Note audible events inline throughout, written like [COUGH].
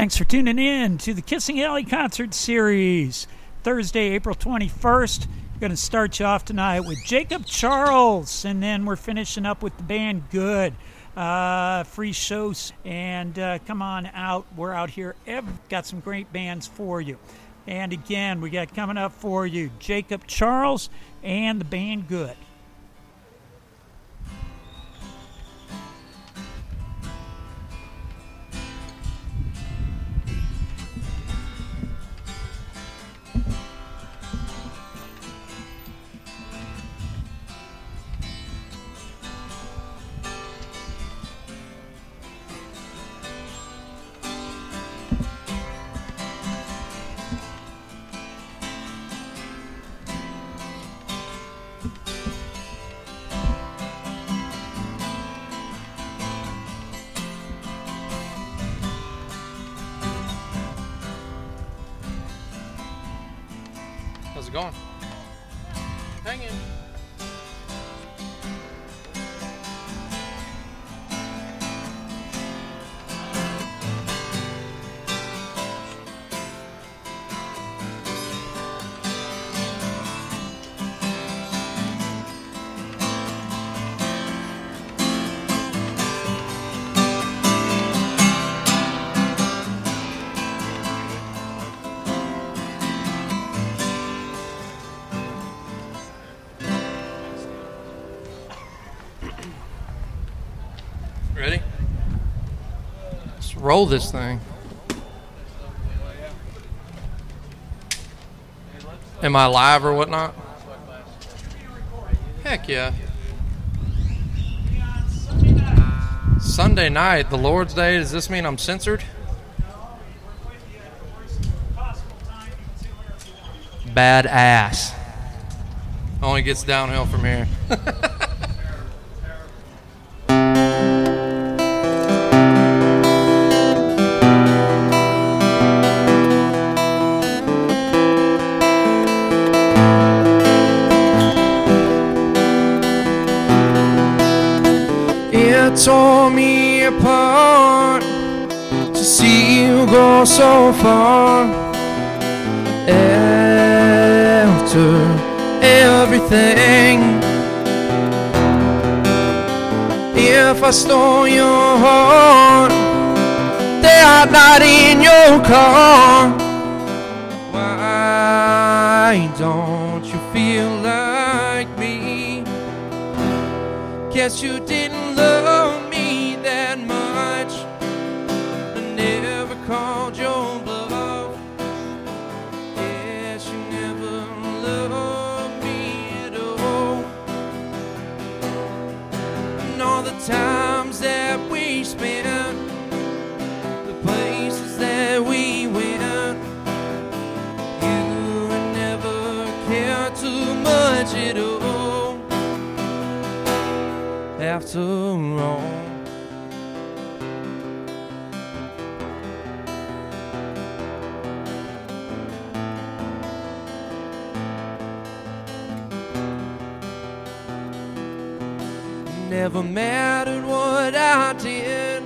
Thanks for tuning in to the Kissing Alley concert series. Thursday, April 21st. We're Going to start you off tonight with Jacob Charles, and then we're finishing up with the band Good. Uh, free shows, and uh, come on out. We're out here. Ev- got some great bands for you. And again, we got coming up for you Jacob Charles and the band Good. Roll this thing. Am I live or whatnot? Heck yeah. Sunday night, the Lord's Day. Does this mean I'm censored? Bad ass. Only gets downhill from here. [LAUGHS] I stole your heart, that night in your car, after all. Never mattered what I did,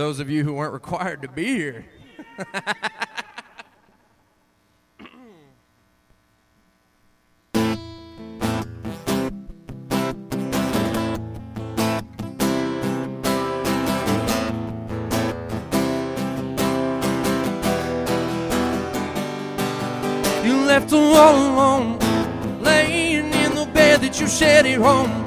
those of you who weren't required to be here. You left all alone, laying in the bed that you shared at home.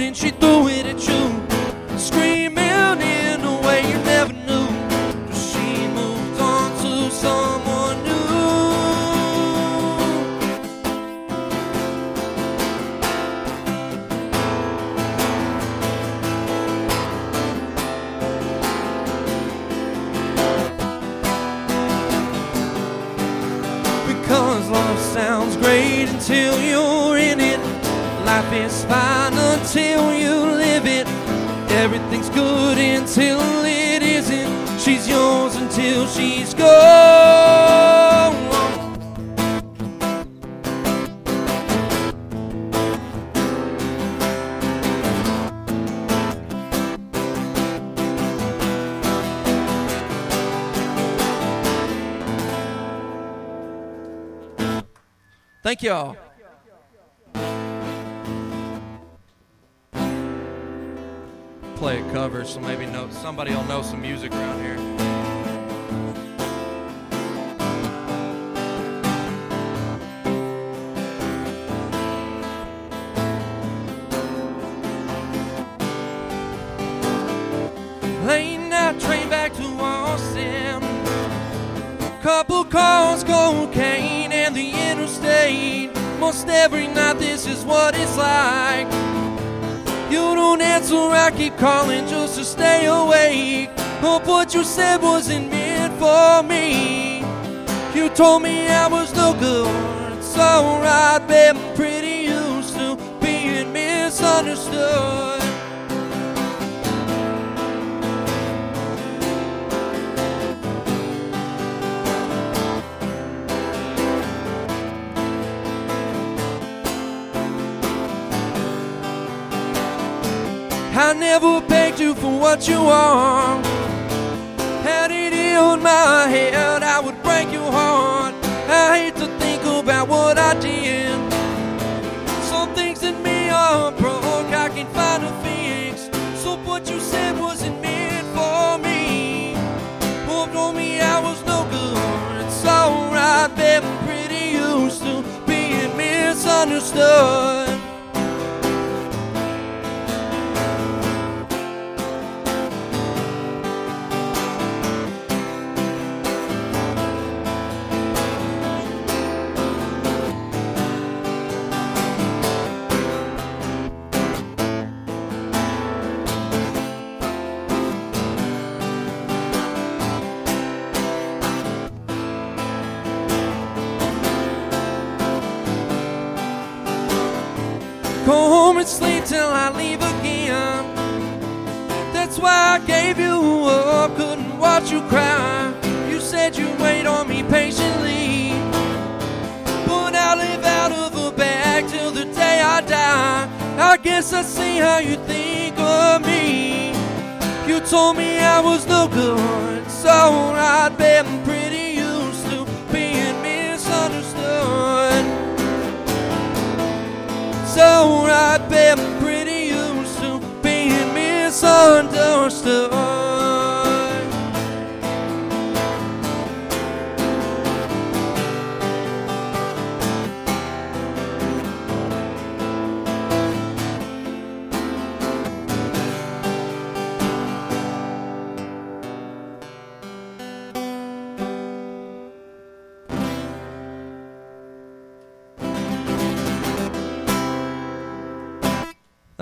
And she threw it at you, Thank y'all. Play a cover, so maybe know somebody will know some music around I keep calling just to stay awake. Oh, Hope what you said wasn't meant for me. You told me I was no good. It's alright, babe. I'm pretty used to being misunderstood. Never begged you for what you are. Had it in my head, I would break your heart. I hate to think about what I did. Some things in me are broke, I can't find a fix. So what you said wasn't meant for me. Well, told me I was no good. It's alright, babe, I'm pretty used to being misunderstood. guess I see how you think of me. You told me I was no good, so I've been pretty used to being misunderstood. So I've been pretty used to being misunderstood.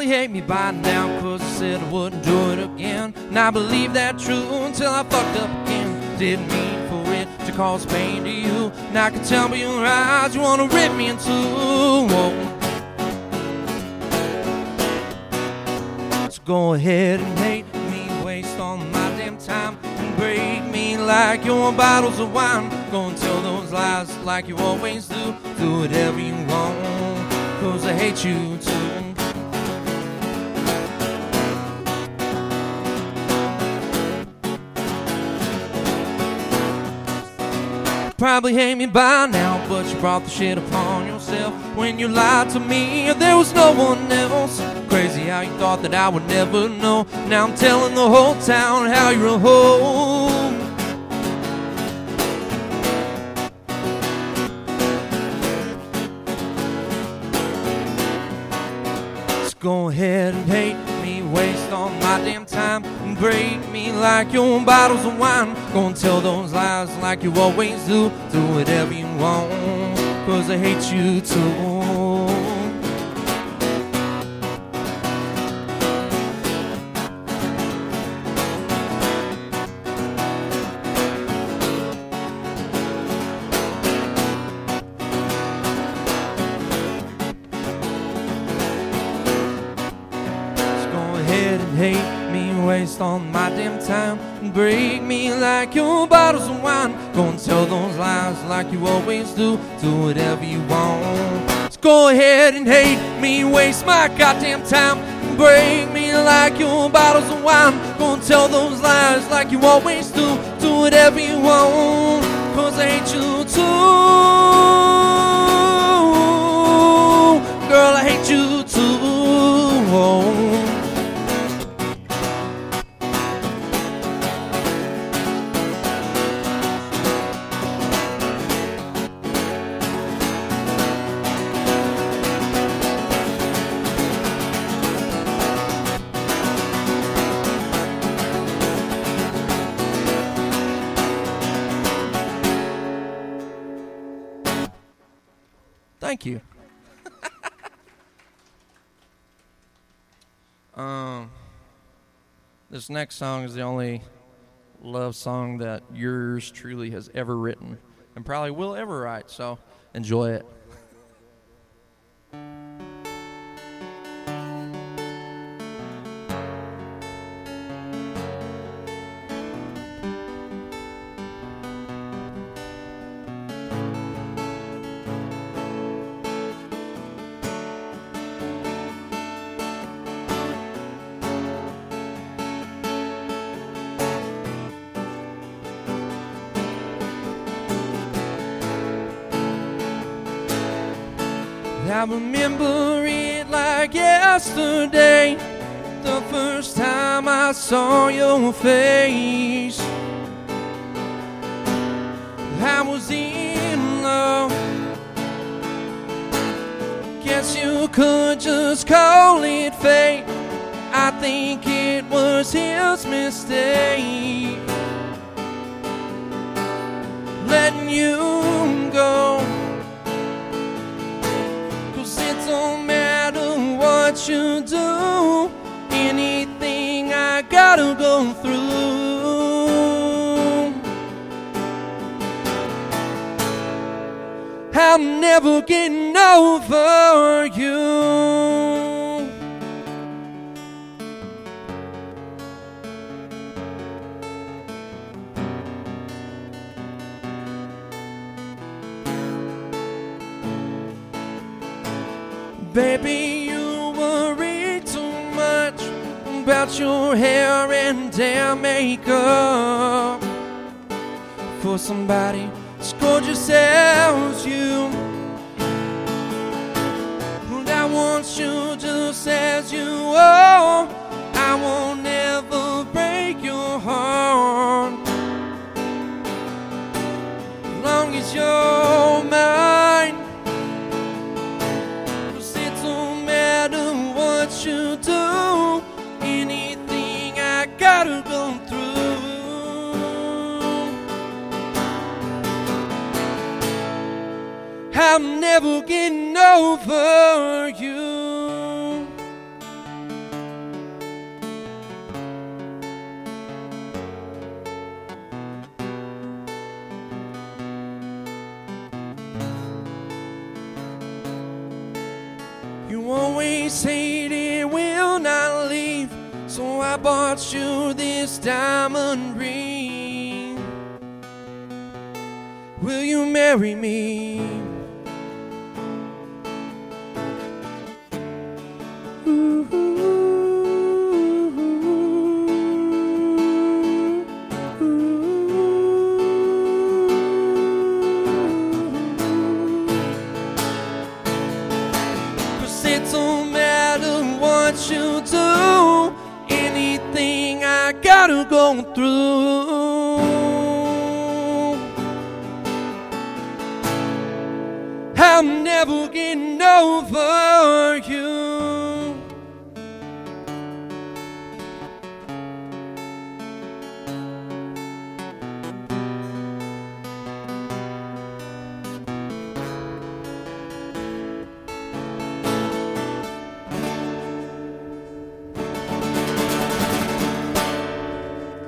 probably hate me by now, cause I said I wouldn't do it again. And I believe that true until I fucked up again. Didn't mean for it to cause pain to you. Now I can tell by your eyes you wanna rip me in two. Whoa. So go ahead and hate me, waste all my damn time, and break me like your bottles of wine. Go and tell those lies like you always do. Do whatever you want, cause I hate you too. Probably hate me by now, but you brought the shit upon yourself when you lied to me. There was no one else. Crazy how you thought that I would never know. Now I'm telling the whole town how you're a hoe. Go ahead and hate waste all my damn time, and break me like your bottles of wine. Gonna tell those lies like you always do. Do whatever you want, cause I hate you too. Time, break me like your bottles of wine. Go and tell those lies like you always do. Do whatever you want. Just go ahead and hate me, waste my goddamn time, break me like your bottles of wine. Go and tell those lies like you always do. Do whatever you want, cause I hate you too. Girl, I hate you too. Thank you. [LAUGHS] um, this next song is the only love song that yours truly has ever written and probably will ever write, so enjoy it. Saw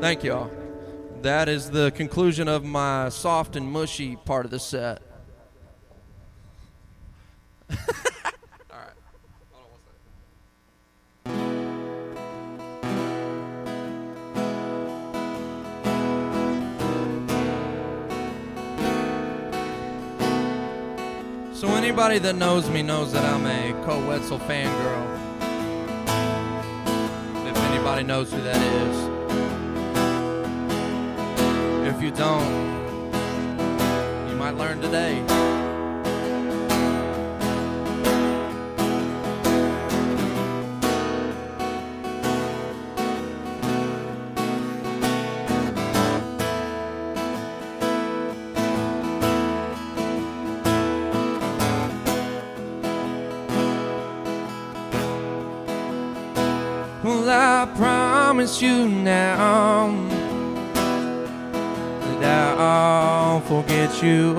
Thank y'all. That is the conclusion of my soft and mushy part of the set. [LAUGHS] So anybody that knows me knows that I'm a Koe Wetzel fangirl. If anybody knows who that is. If you don't, you might learn today. Well, I promise you now Forget you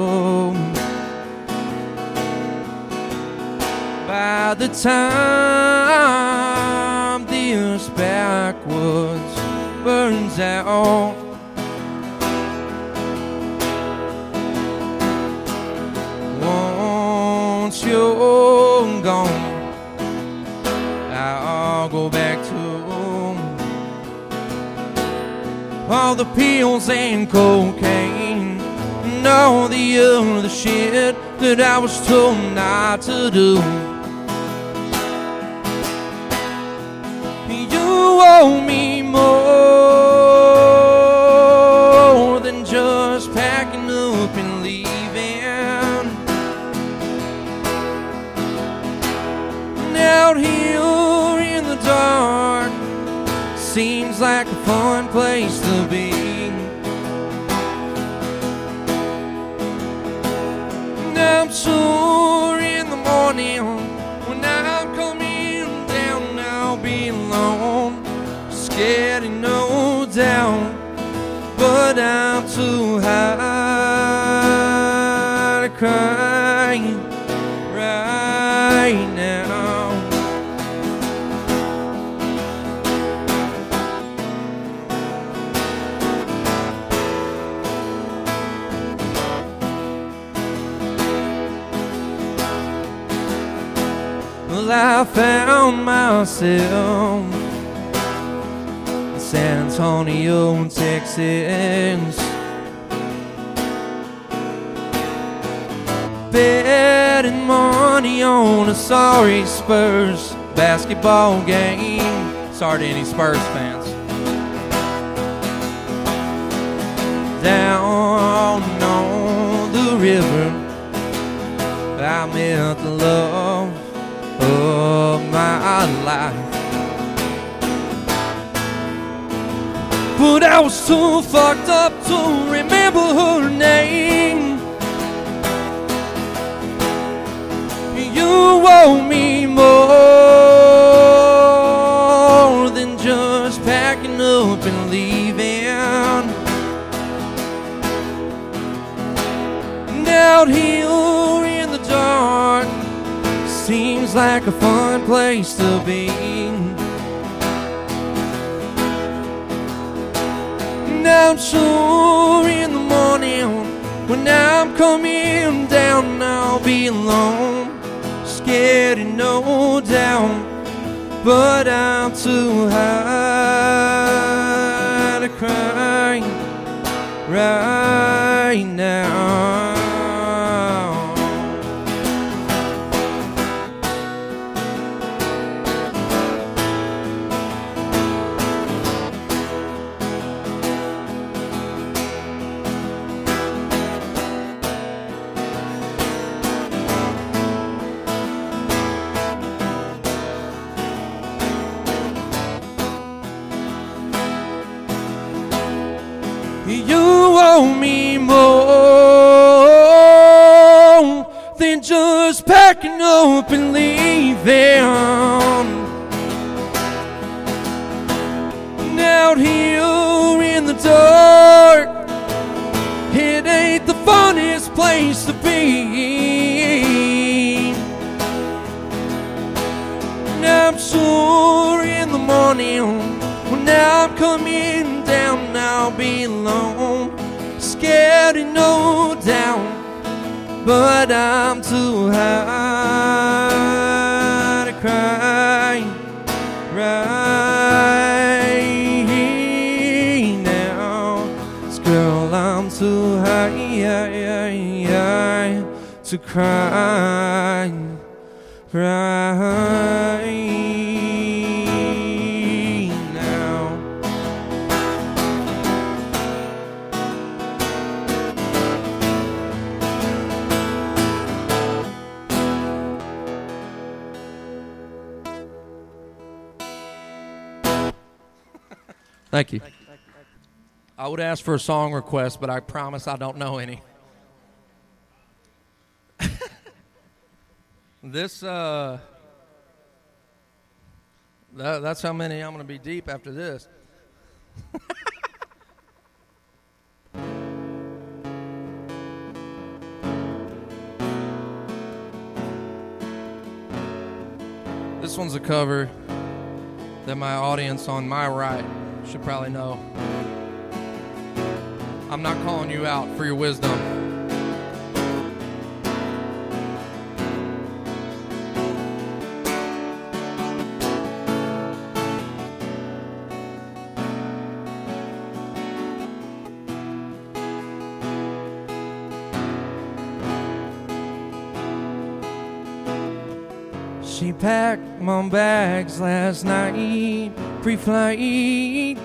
by the time the this backwoods burns out. Once you're gone. I'll go back to all the pills and cocaine and all the other shit that I was told not to do. You owe me more than just packing up and leaving. And out here in the dark seems like a fun place I found myself in San Antonio, Texas. Betting money on a sorry Spurs basketball game. Sorry to any Spurs fans. Down on the river, I met the love life. But I was too fucked up to remember her name. You owe me more seems like a fun place to be. And I'm sure in the morning when I'm coming down, I'll be alone scared and no doubt, but I'm too high to cry right now. Up and leaving. And out here in the dark, it ain't the funnest place to be. And I'm sure in the morning when I'm coming down, I'll be alone, scared and no doubt, but I'm too high to cry right now. Thank you. I would ask for a song request, but I promise I don't know any. This, uh, that, that's how many I'm going to be deep after this. [LAUGHS] this one's a cover that my audience on my right should probably know. I'm not calling you out for your wisdom. Packed my bags last night, pre-flight.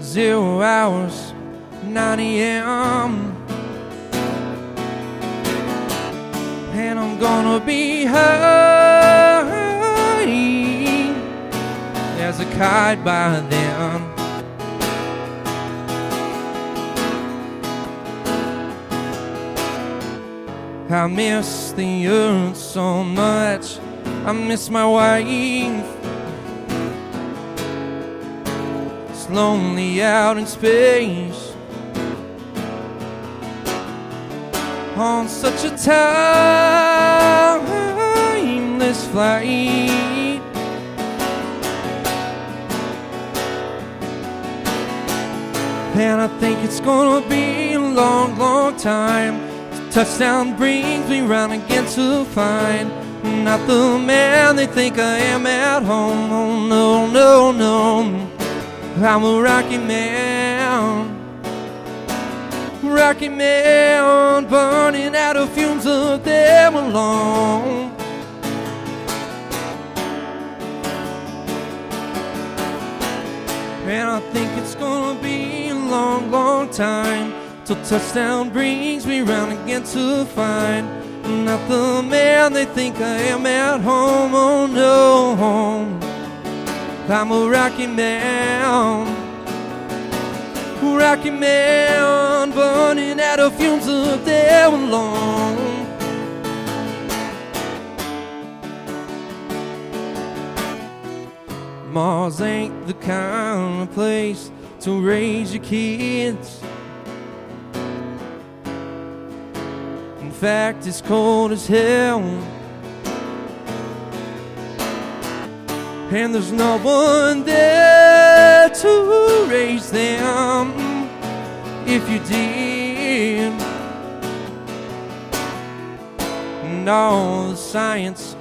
Zero hours, 9 a.m. And I'm gonna be high as a kite by then. I miss the earth so much. I miss my wife. It's lonely out in space. On such a timeless flight. And I think it's gonna be a long, long time touchdown brings me round again to find not the man they think I am at home. Oh no, no, no. I'm a rocky man. Rocky man, burning out of fumes of them alone. And I think it's gonna be a long, long time till touchdown brings me round again to find I'm not the man they think I am at home. Oh no, I'm a rocky man. Rocky man, burning out of fumes of there alone. Mars ain't the kind of place to raise your kids. Fact, it's cold as hell. And there's no one there to raise them if you did. And all the science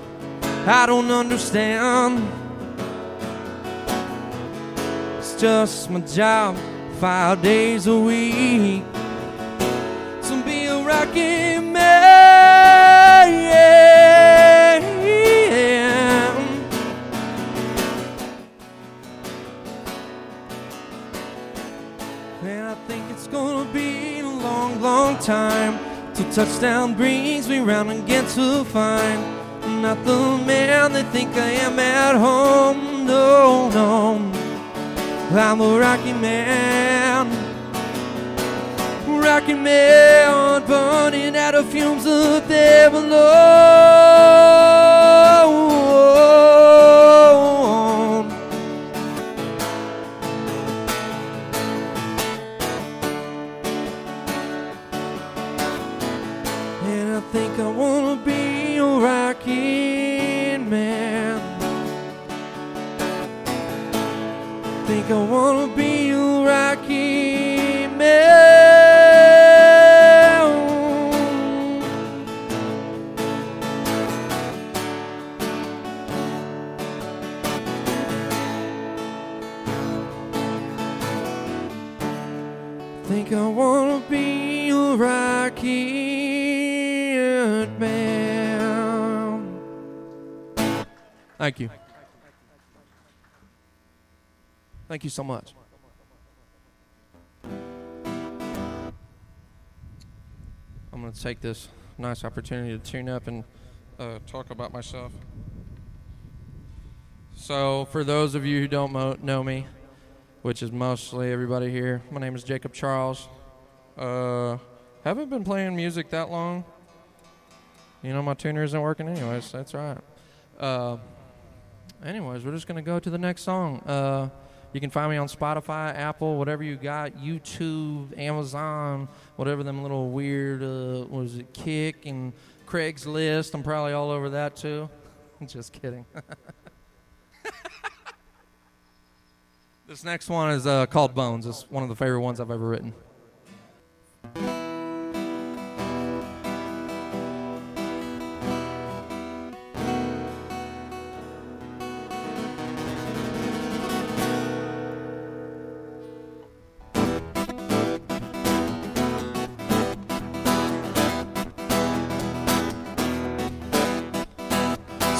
I don't understand. It's just my job, five days a week. Rocky man. And I think it's gonna be a long, long time till touchdown brings me round again to find not the man they think I am at home. No, no. I'm a rocky man. Rocky man, burning out of fumes of there below. And I think I wanna be a rocky man. think I wanna be I think I wanna be a rocky man. Thank you. Thank you so much. I'm going to take this nice opportunity to tune up and uh, talk about myself. So, for those of you who don't know me, which is mostly everybody here, my name is Jacob Charles. Uh, haven't been playing music that long. You know, my tuner isn't working, anyways. That's right. Uh, anyways, we're just going to go to the next song. Uh, you can find me on Spotify, Apple, whatever you got, YouTube, Amazon, whatever them little weird, uh, was it, Kick and Craigslist. I'm probably all over that too. [LAUGHS] Just kidding. [LAUGHS] this next one is uh, called Bones. It's one of the favorite ones I've ever written.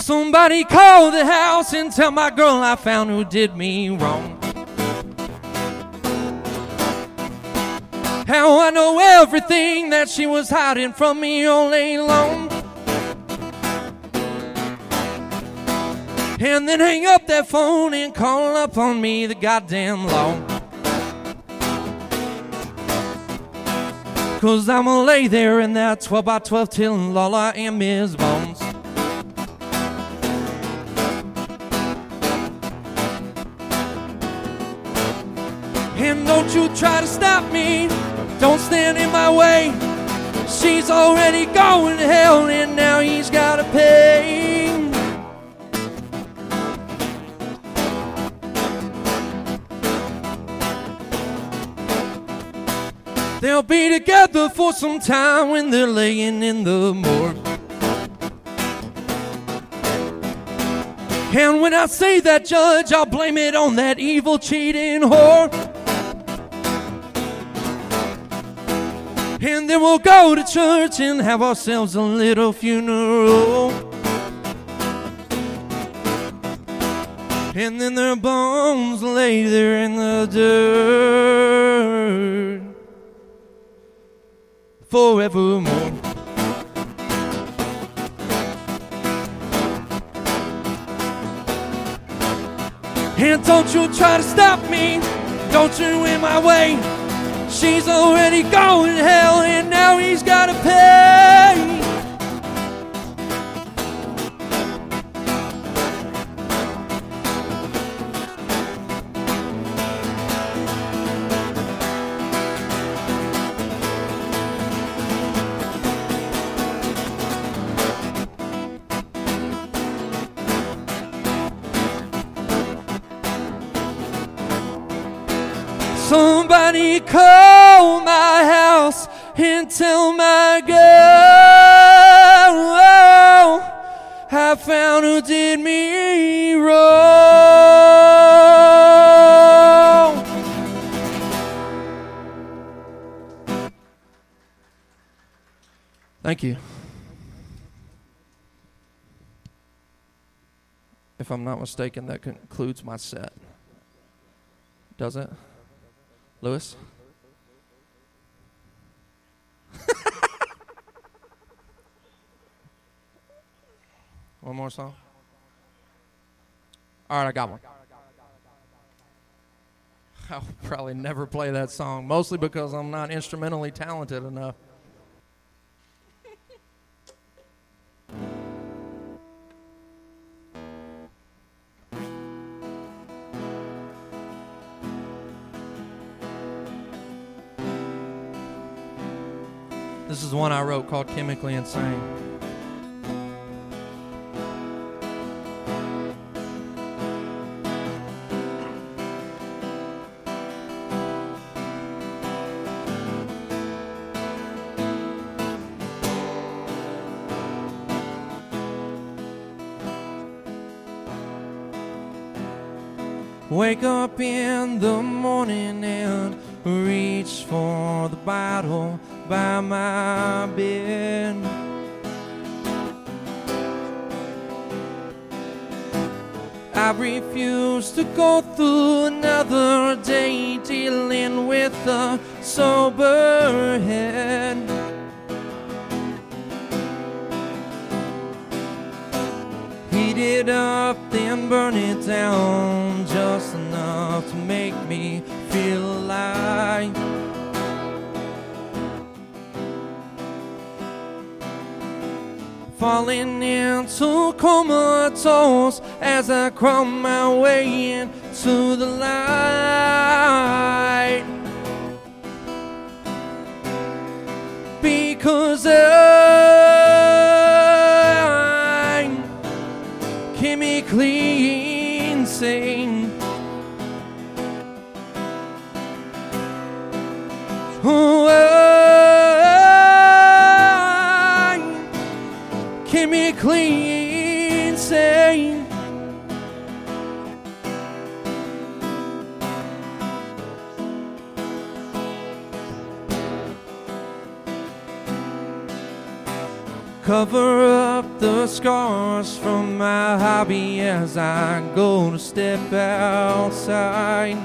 Somebody call the house and tell my girl I found who did me wrong. How I know everything that she was hiding from me all day long. And then hang up that phone and call up on me the goddamn law. Cause I'm gonna lay there in that 12 by 12 till all I am is bones. And don't you try to stop me, don't stand in my way. She's already going to hell, and now he's gotta pay. They'll be together for some time when they're laying in the morgue. And when I say that, Judge, I'll blame it on that evil, cheating whore. And then we'll go to church and have ourselves a little funeral. And then their bones lay there in the dirt forevermore. And don't you try to stop me, don't you in my way. She's already going to hell, and now he's gotta pay. Call my house and tell my girl I found who did me wrong. Thank you. If I'm not mistaken, that concludes my set. Does it? Lewis? [LAUGHS] one more song? All right, I got one. [LAUGHS] I'll probably never play that song, mostly because I'm not instrumentally talented enough. This is one I wrote called Chemically Insane. Wake up in the morning and reach for the bottle by my bed. I refuse to go through another day dealing with a sober head. Heat it up, then burn it down just enough to make me feel alive. Falling into comatose as I crawl my way into the light. Because I'm chemically insane. Oh, Cover up the scars from my hobby as I go to step outside.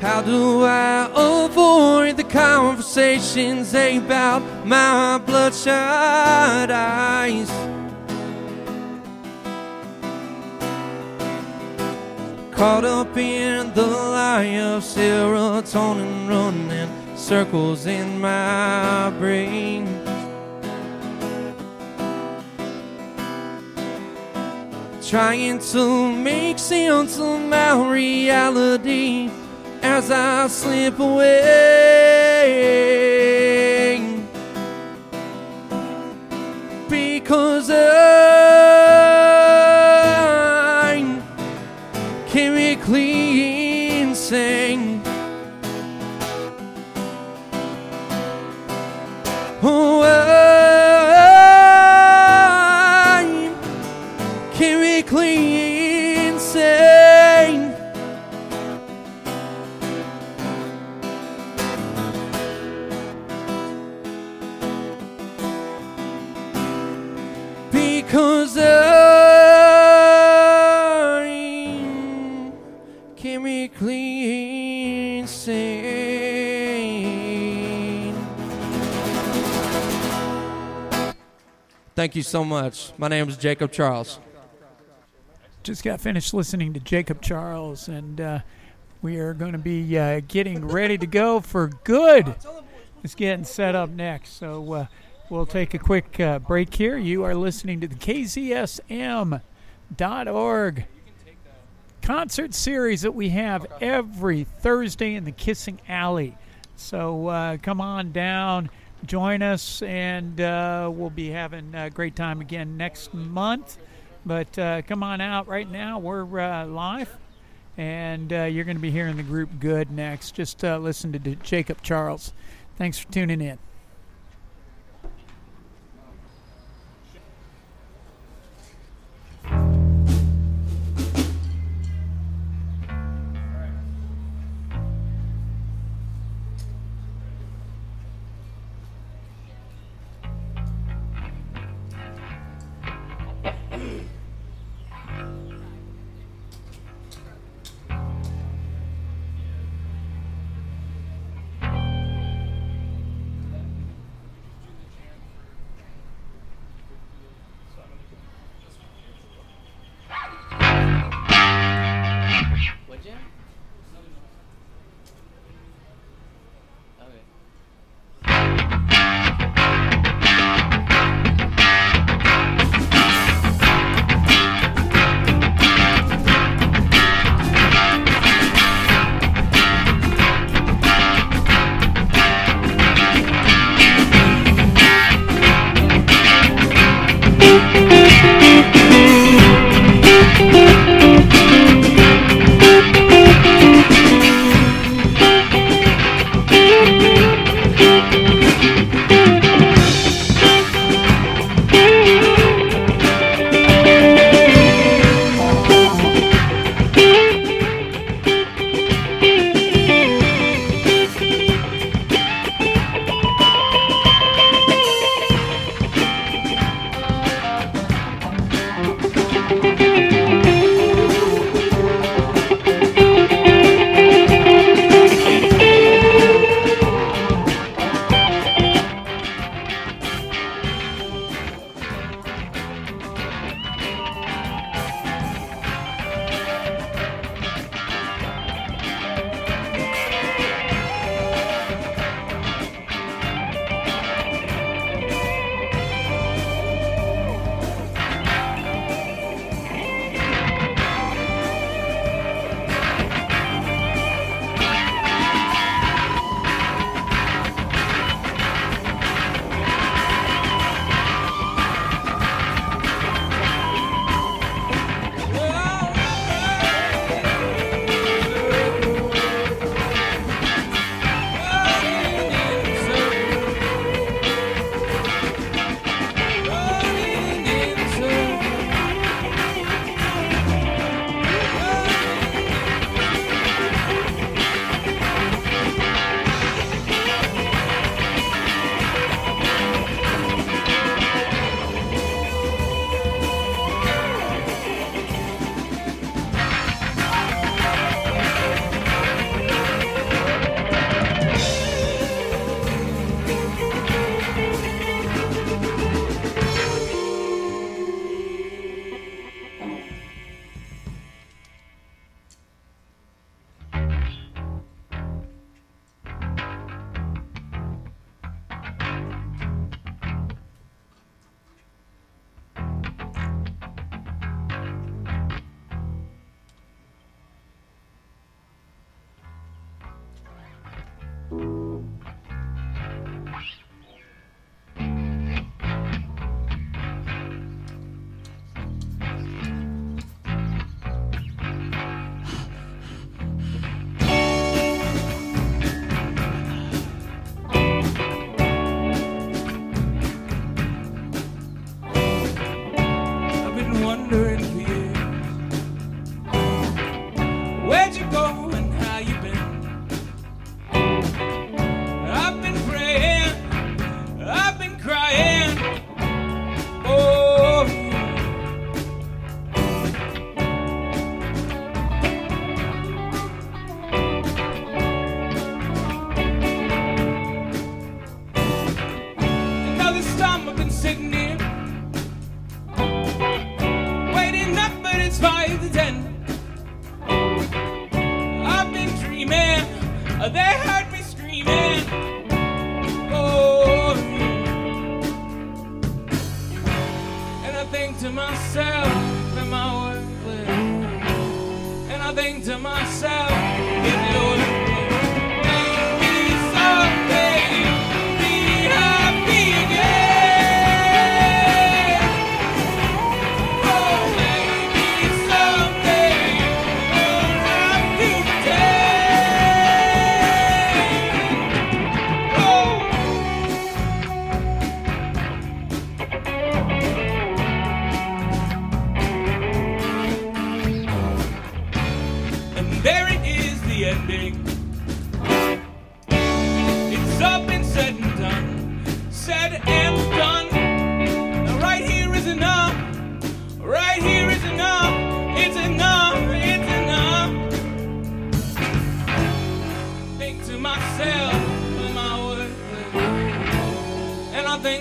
How do I avoid the conversations about my bloodshot eyes? Caught up in the lie of serotonin running circles in my brain. Trying to make sense of my reality as I slip away. Thank you so much. My name is Jacob Charles. Just got finished listening to Jacob Charles, and uh, we are going to be uh, getting ready to go for good. It's getting set up next, so uh, we'll take a quick uh, break here. You are listening to the KZSM.org concert series that we have every Thursday in the Kissing Alley. So uh, come on down, join us, and uh, we'll be having a great time again next month. But uh, come on out right now. We're uh, live, and uh, you're going to be hearing the group Good next. Just uh, listen to D- Jacob Charles. Thanks for tuning in.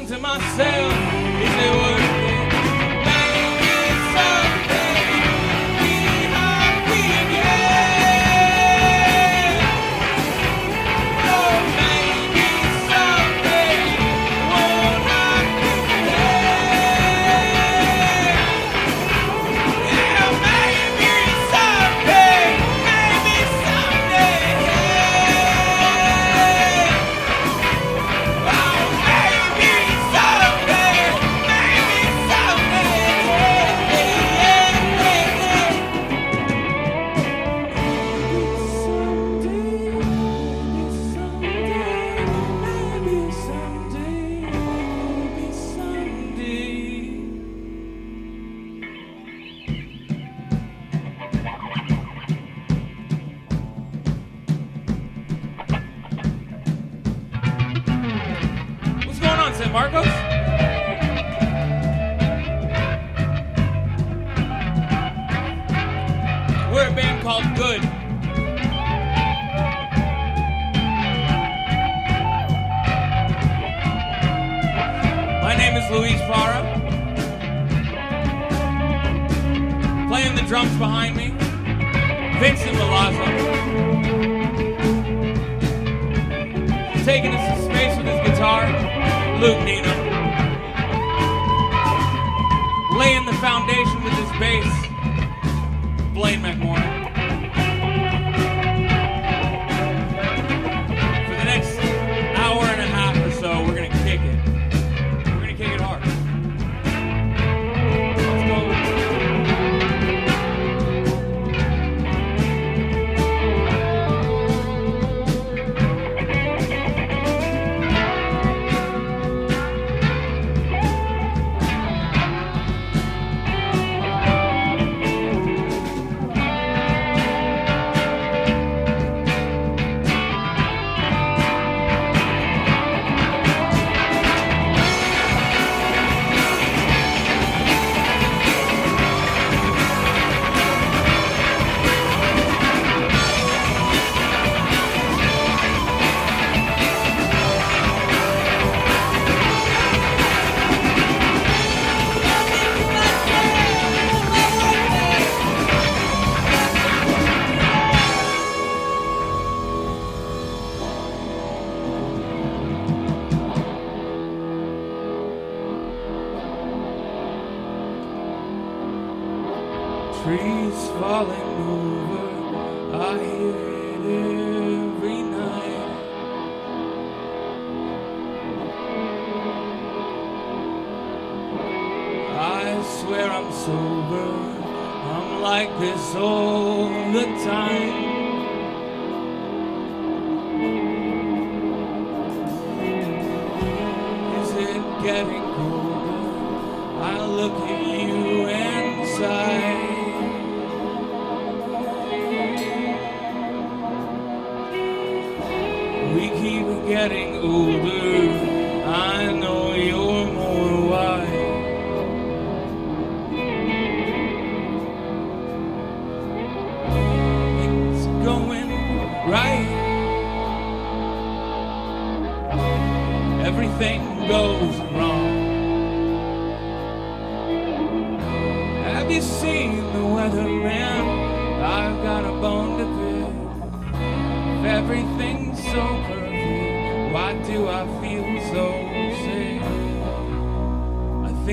To myself, is it worth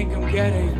think I'm getting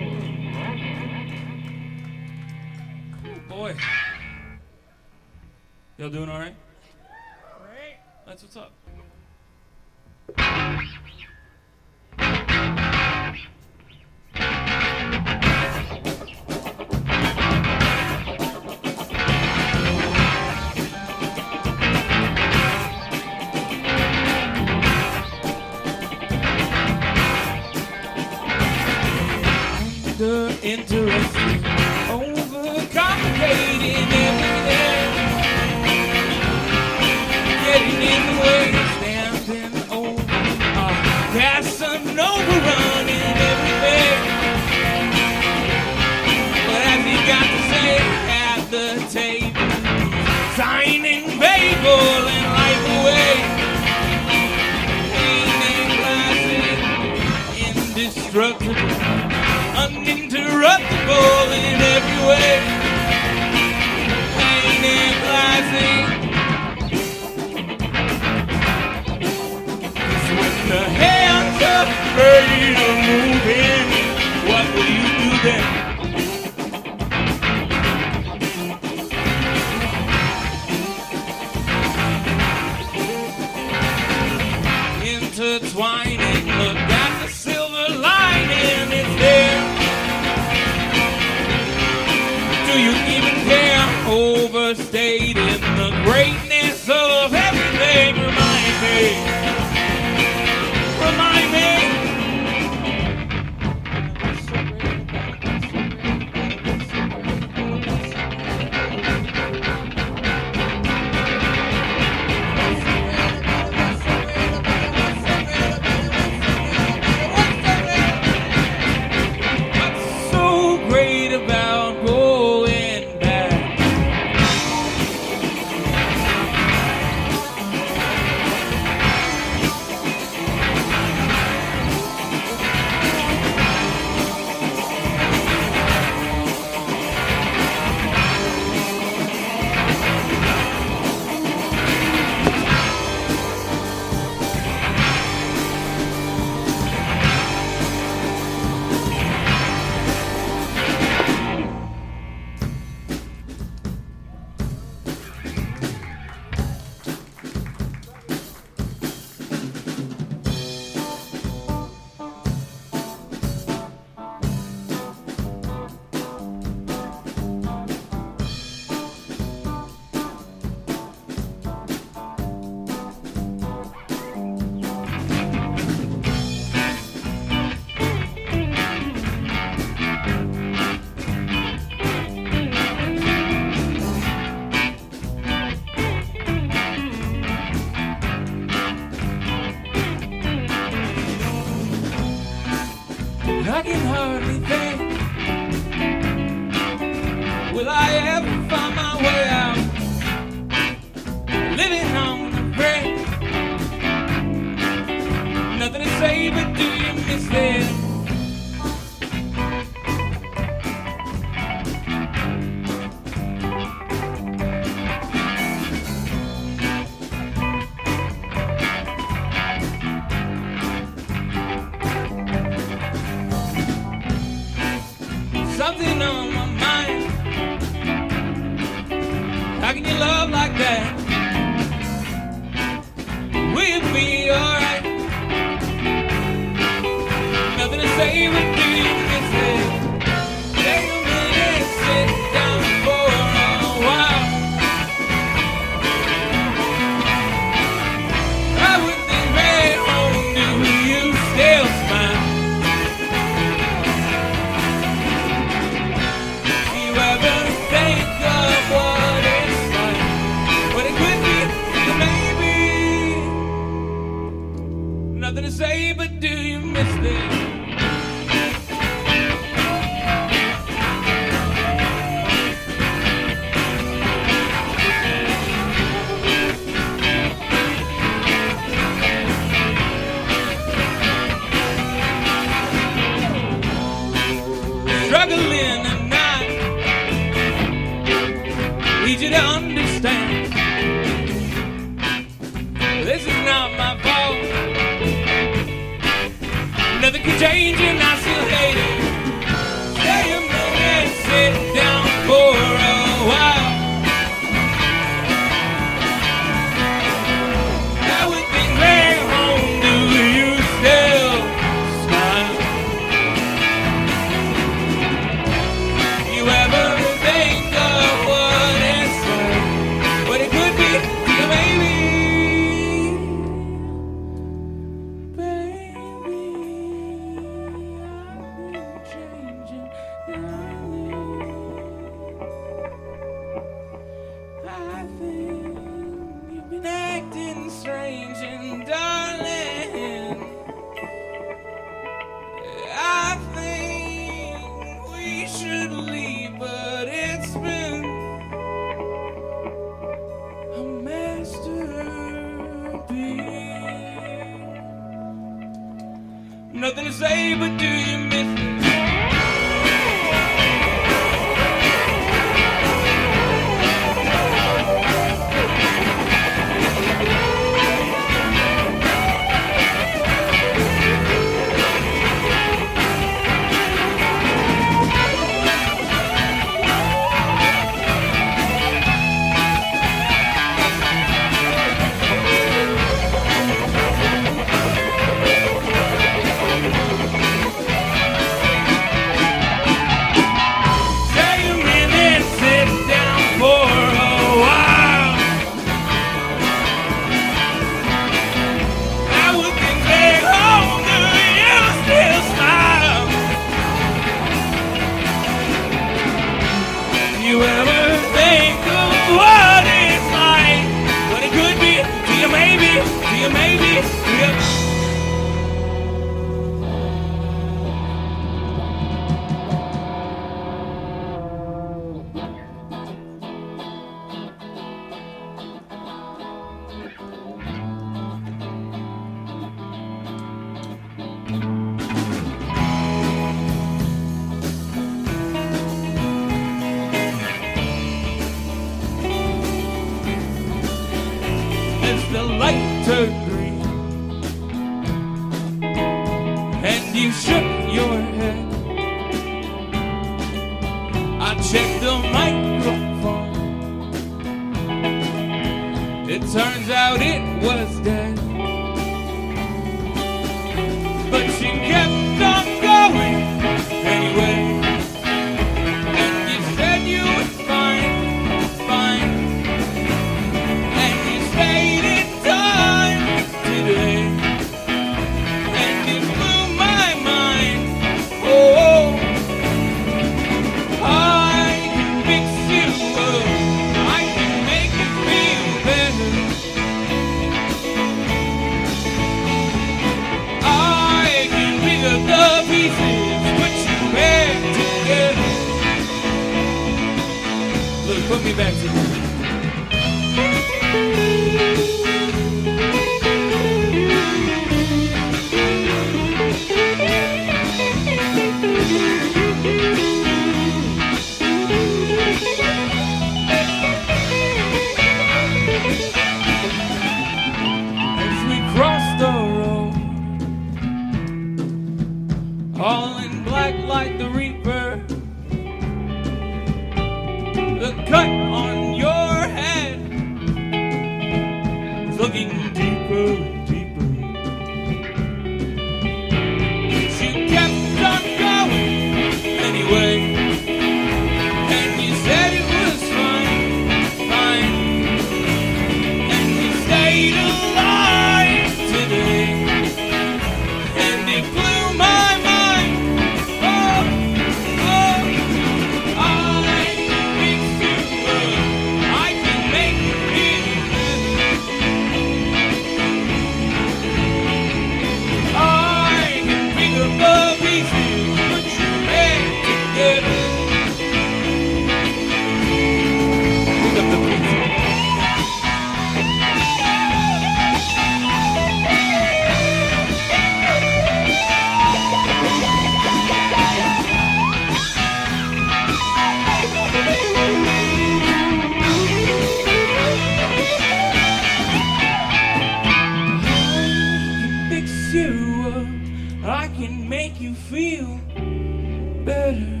better.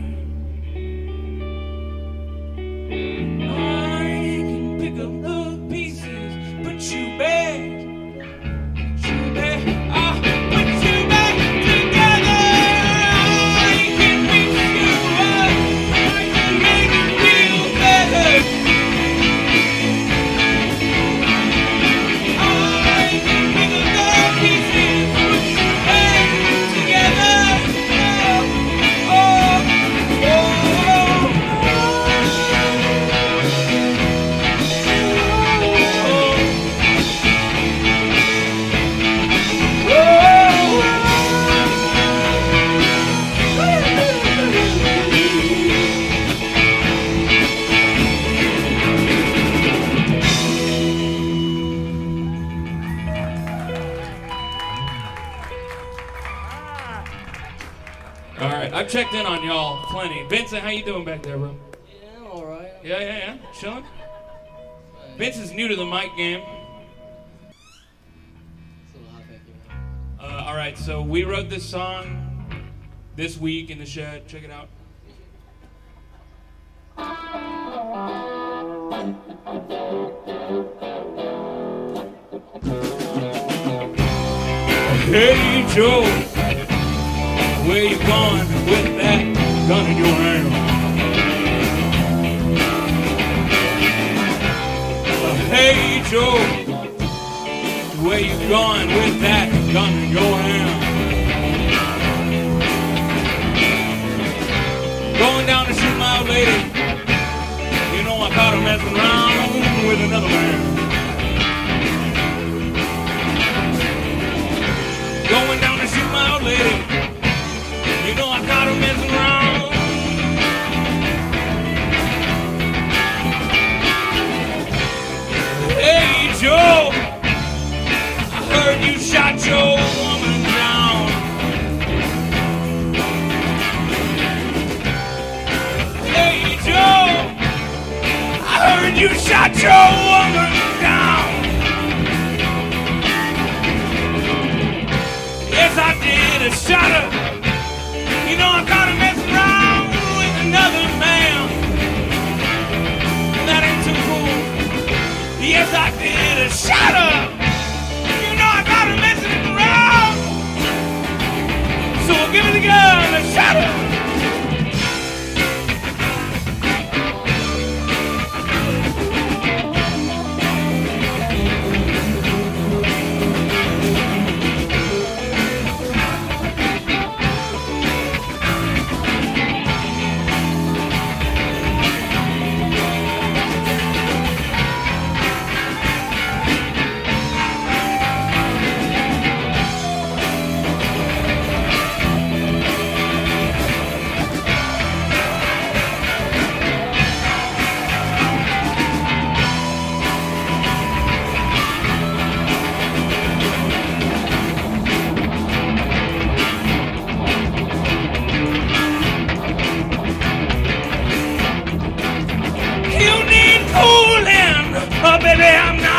Shed. Check it out. Oh, baby, I'm not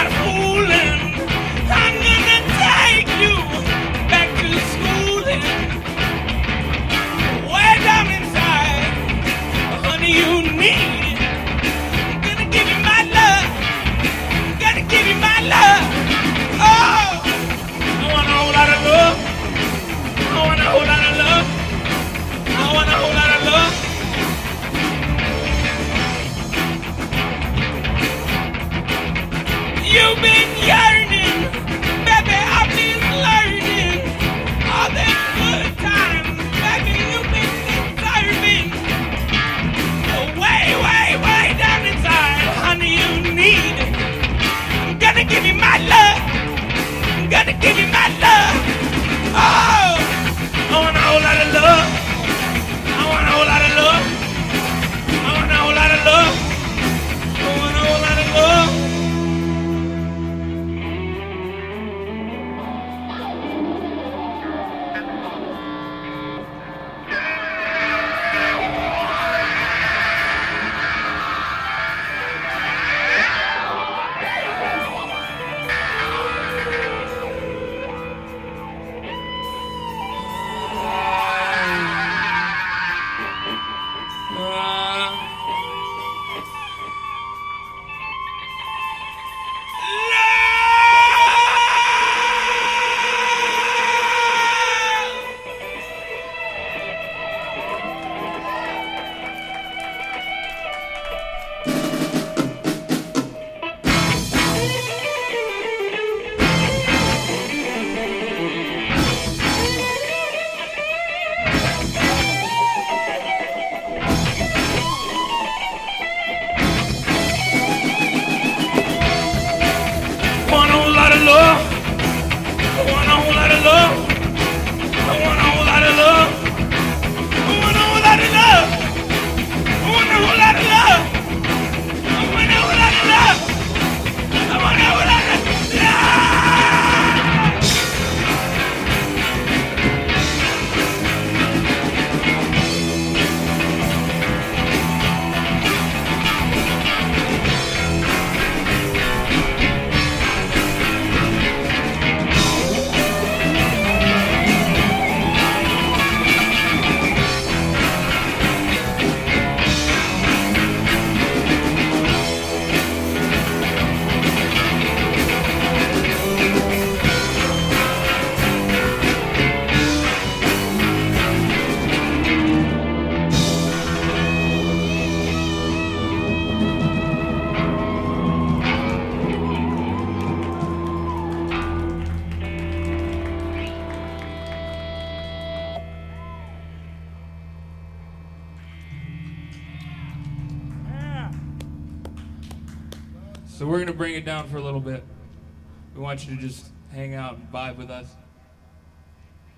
want you to just hang out and vibe with us.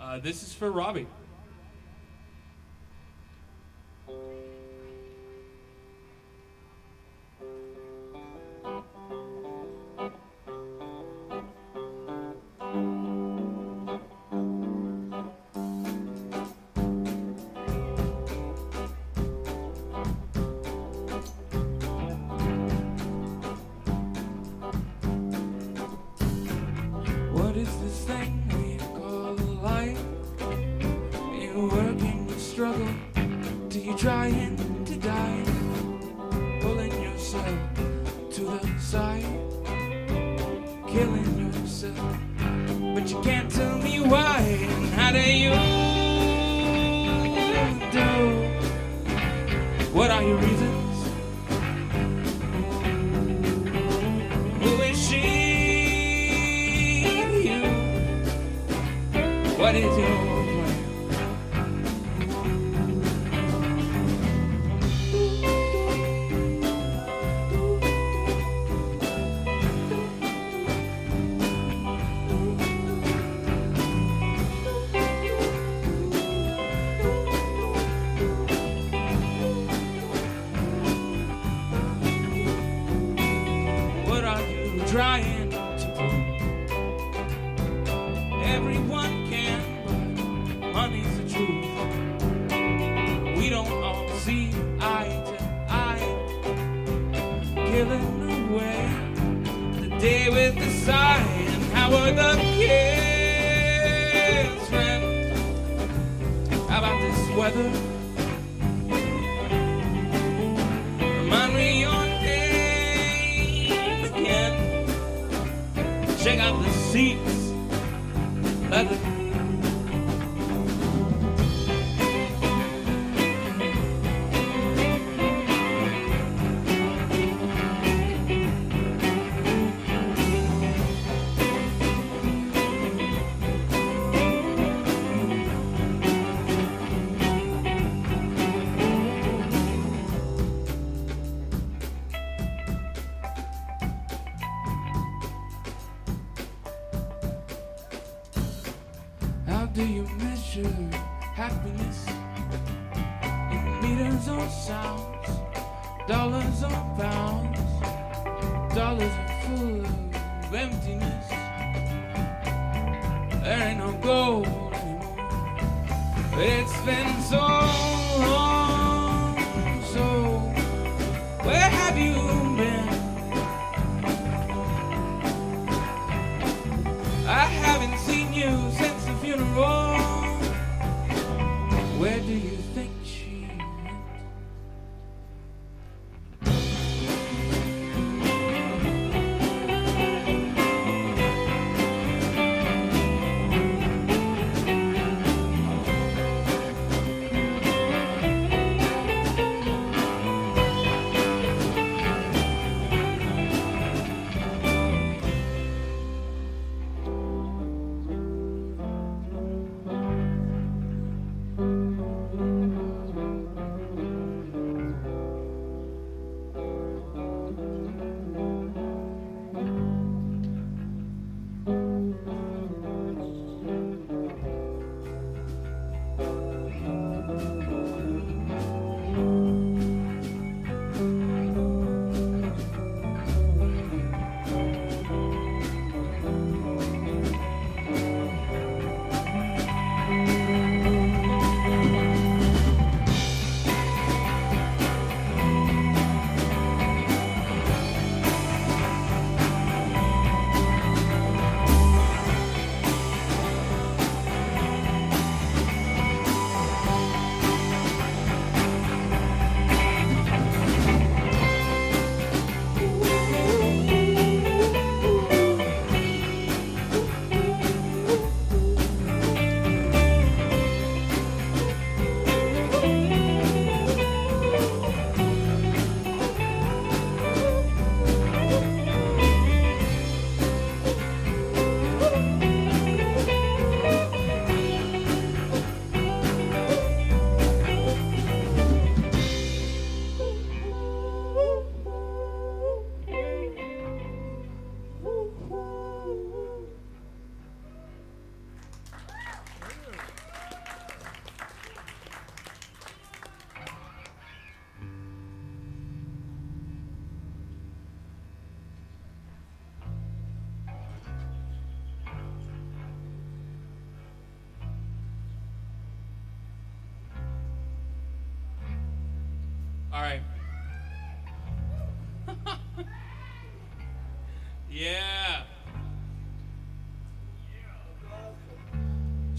Uh, this is for Robbie.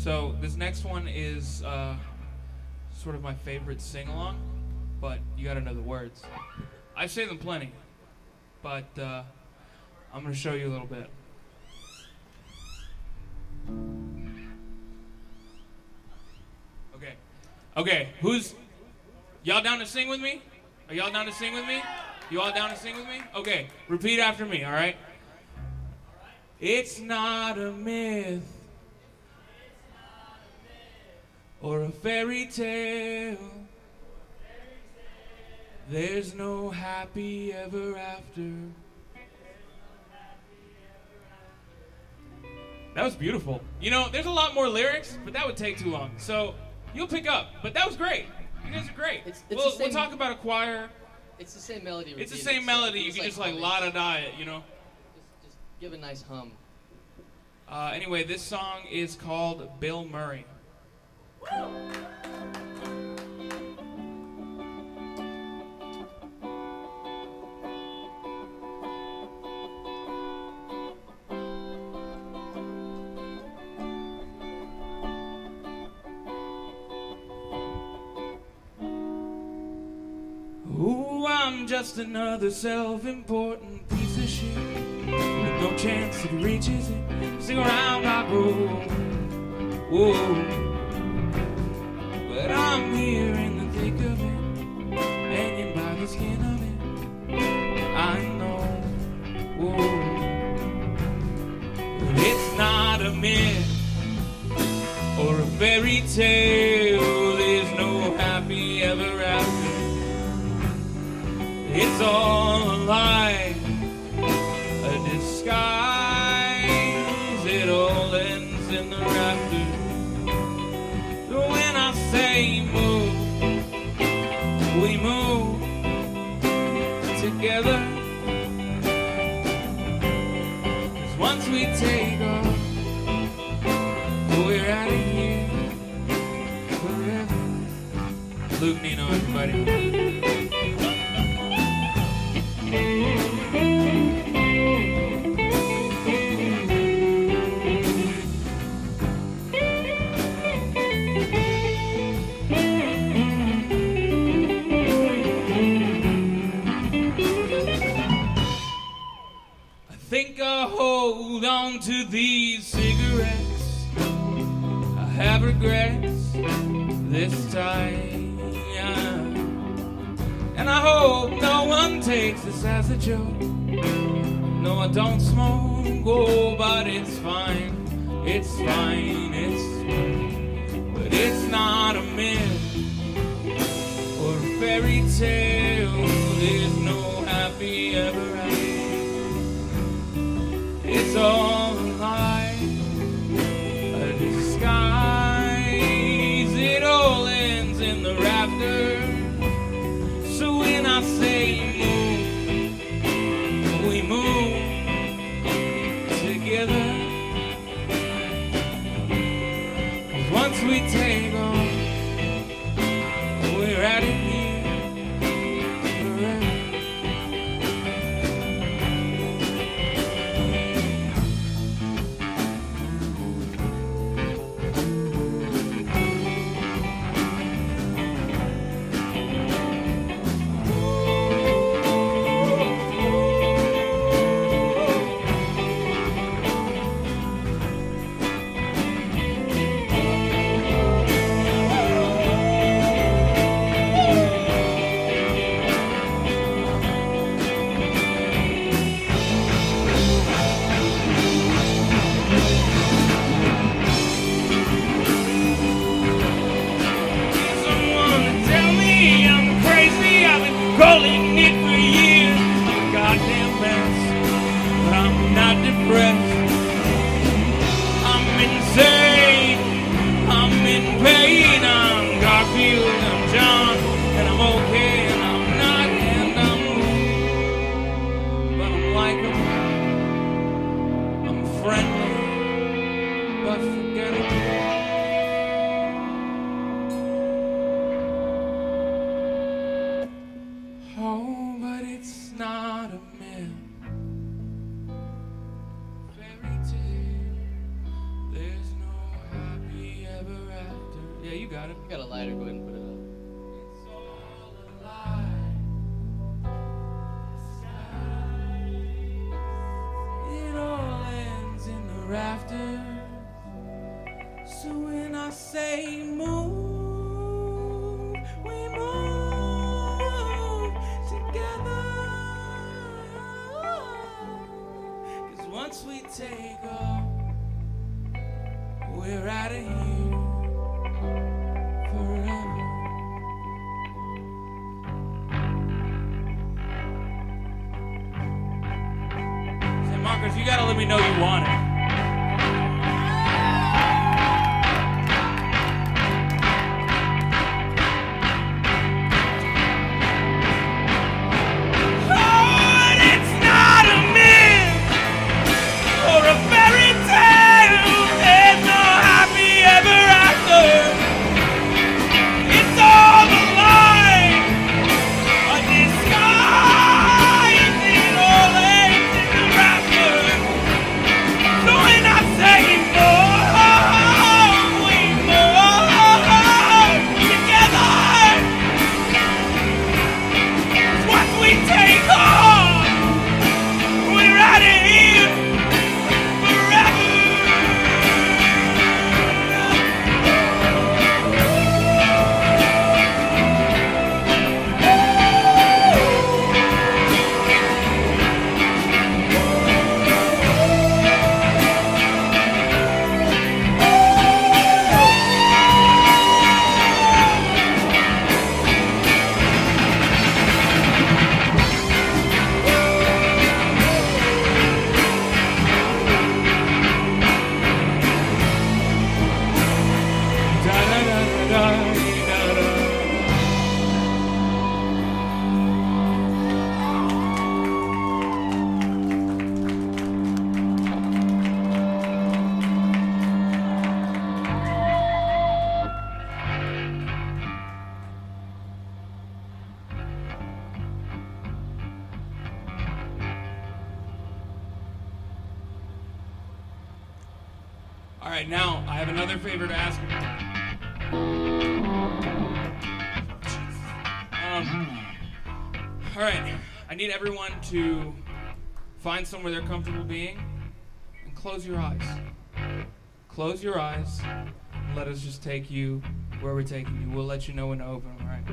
So this next one is uh, sort of my favorite sing along, but you gotta know the words. I say them plenty, but uh, I'm gonna show you a little bit. Okay. Okay, who's y'all down to sing with me? Are y'all down to sing with me? You all down to sing with me? Okay, repeat after me, all right? It's not a myth or a fairy tale. There's no happy ever after. That was beautiful. You know, there's a lot more lyrics, but that would take too long. So you'll pick up. But that was great. You guys are great. It's- it's we'll, the we'll talk about a choir. It's the same melody. It's the repeated, same so melody. You it's can just like humming. la da da it, you know. Just, just give a nice hum. Uh, anyway, this song is called Bill Murray. Just another self-important piece of shit with no chance it reaches it. Sing around I go, whoa. Myth or a fairy tale. There's no happy ever after. It's all Luke Nino, everybody. I think I'll hold on to these cigarettes. I have regrets this time. And I hope no one takes this as a joke. No, I don't smoke, oh, but it's fine. It's fine, it's fine. But it's not a myth or a fairy tale. There's no happy ever after. It's all rafters. So when I say move, we move together. Once we take off, we're out of here forever. San Marcos, you gotta let me know you want it. take you where we're taking you. We'll let you know when to open, right?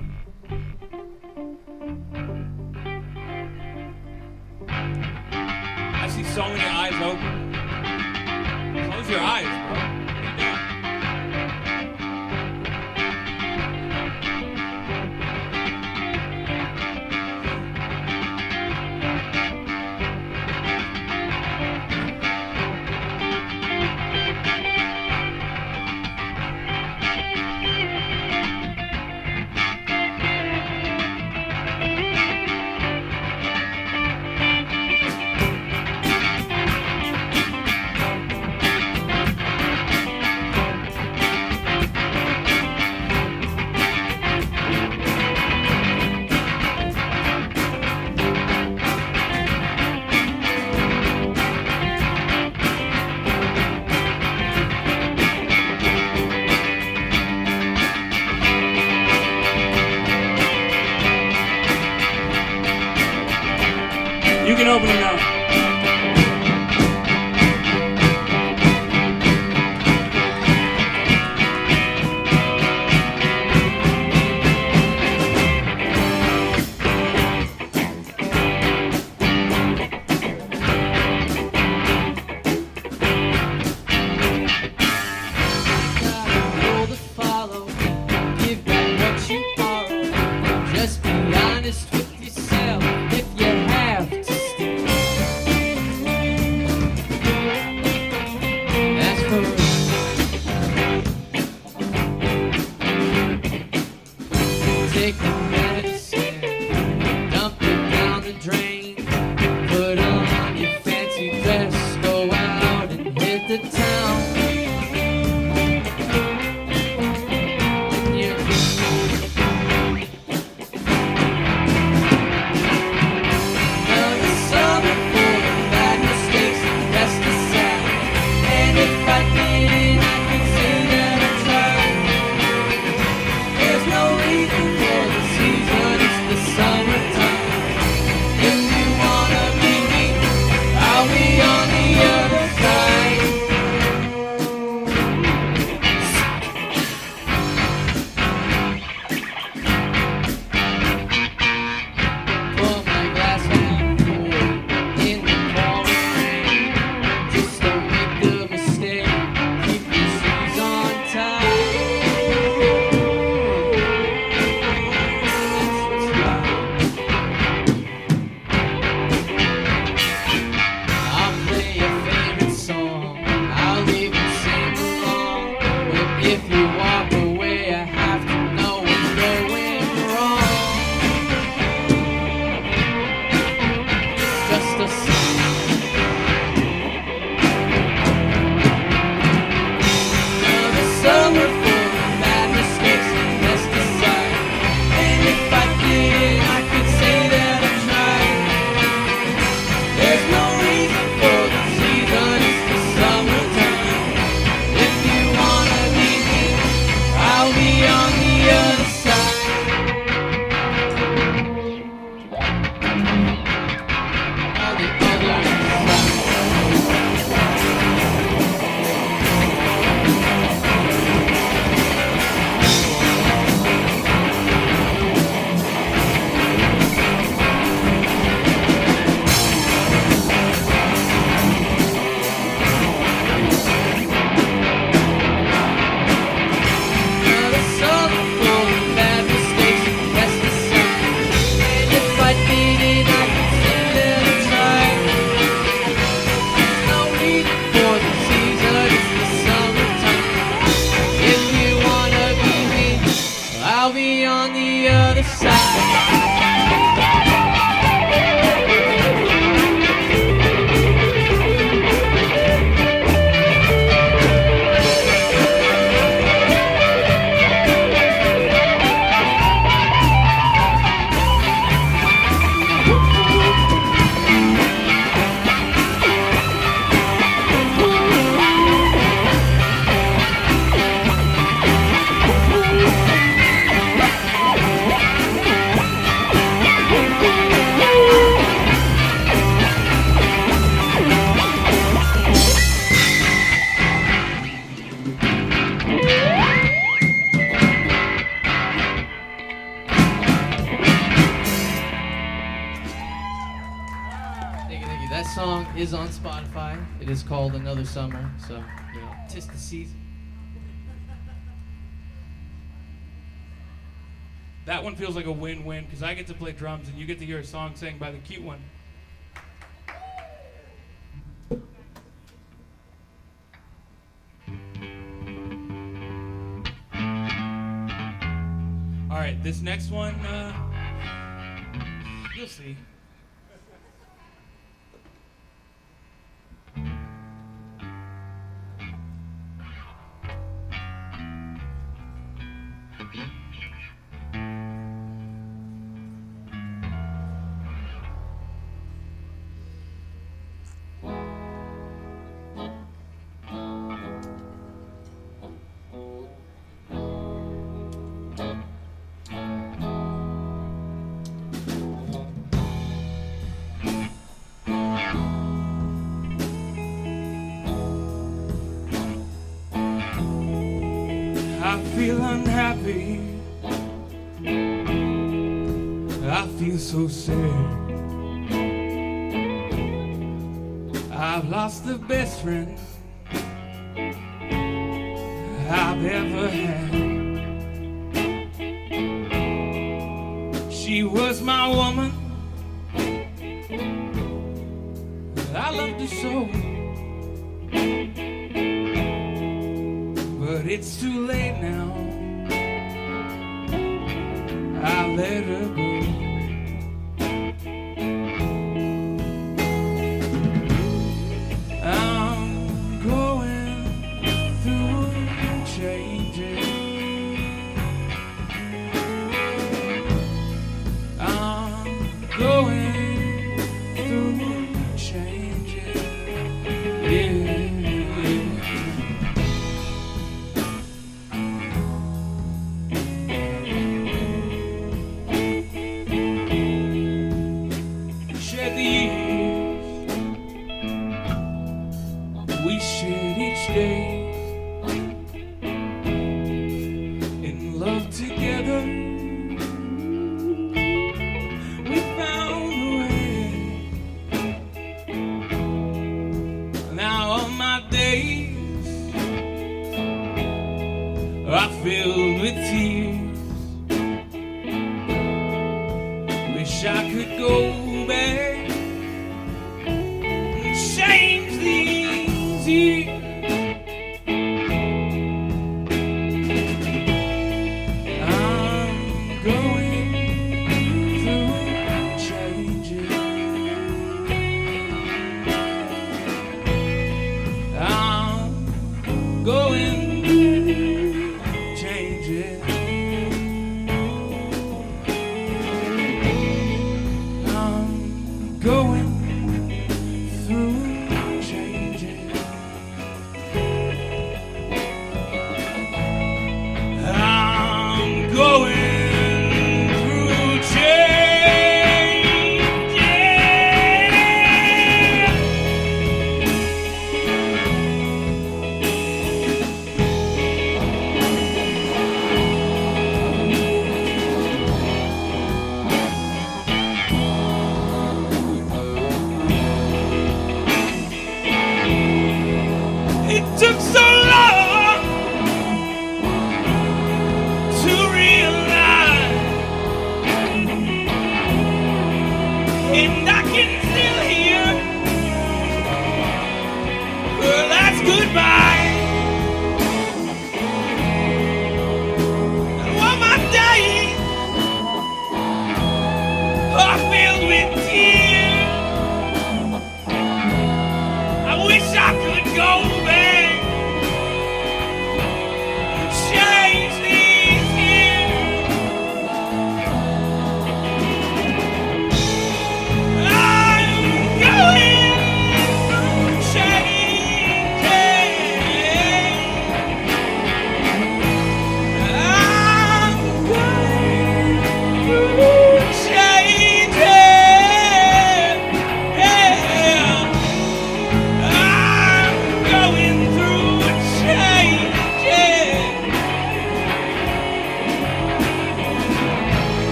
fucking opening now. the season. That one feels like a win win because I get to play drums and you get to hear a song sang by the cute one. All right, this next one, uh, you'll see. I've lost the best friend.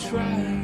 Try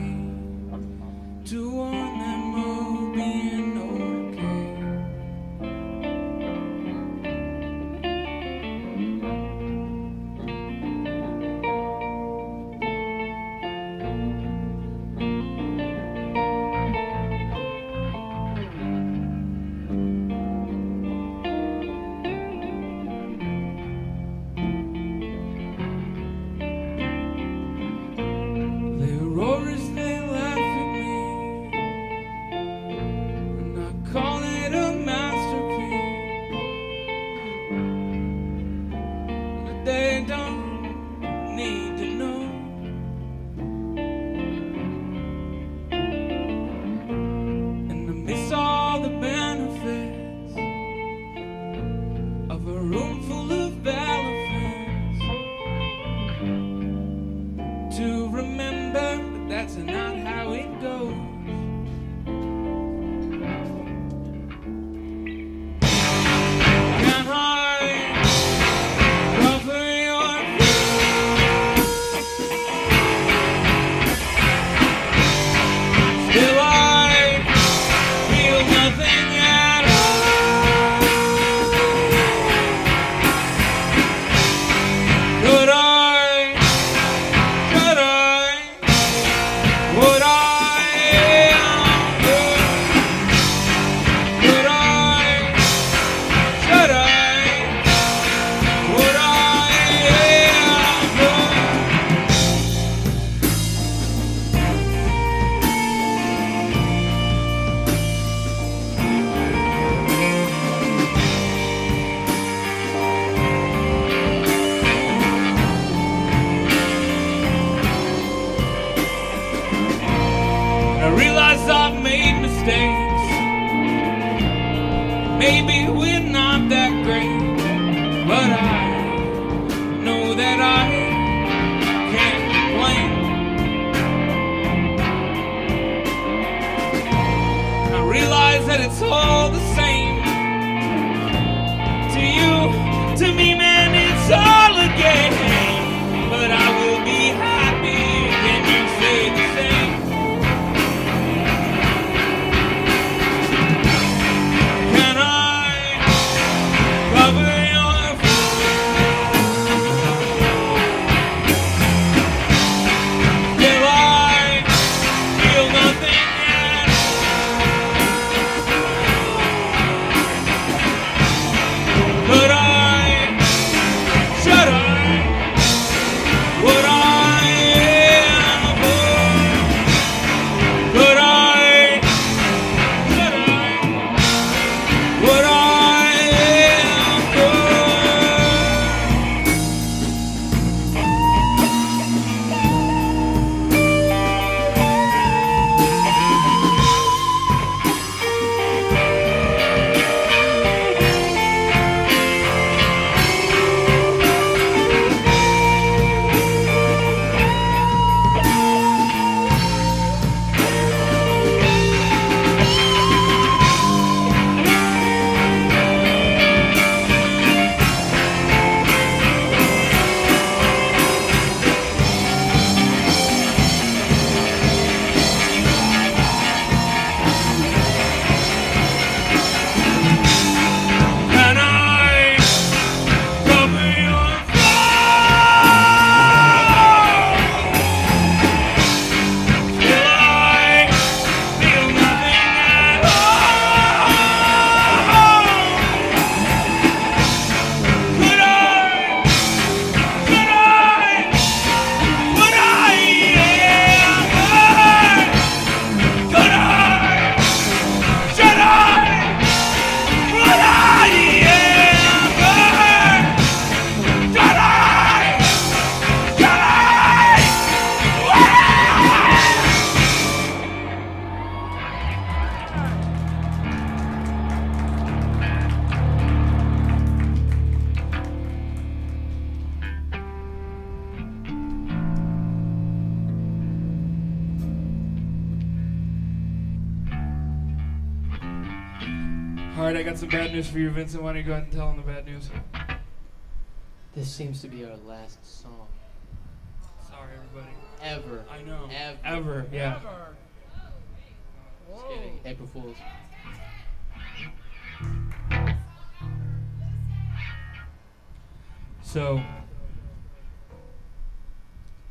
So,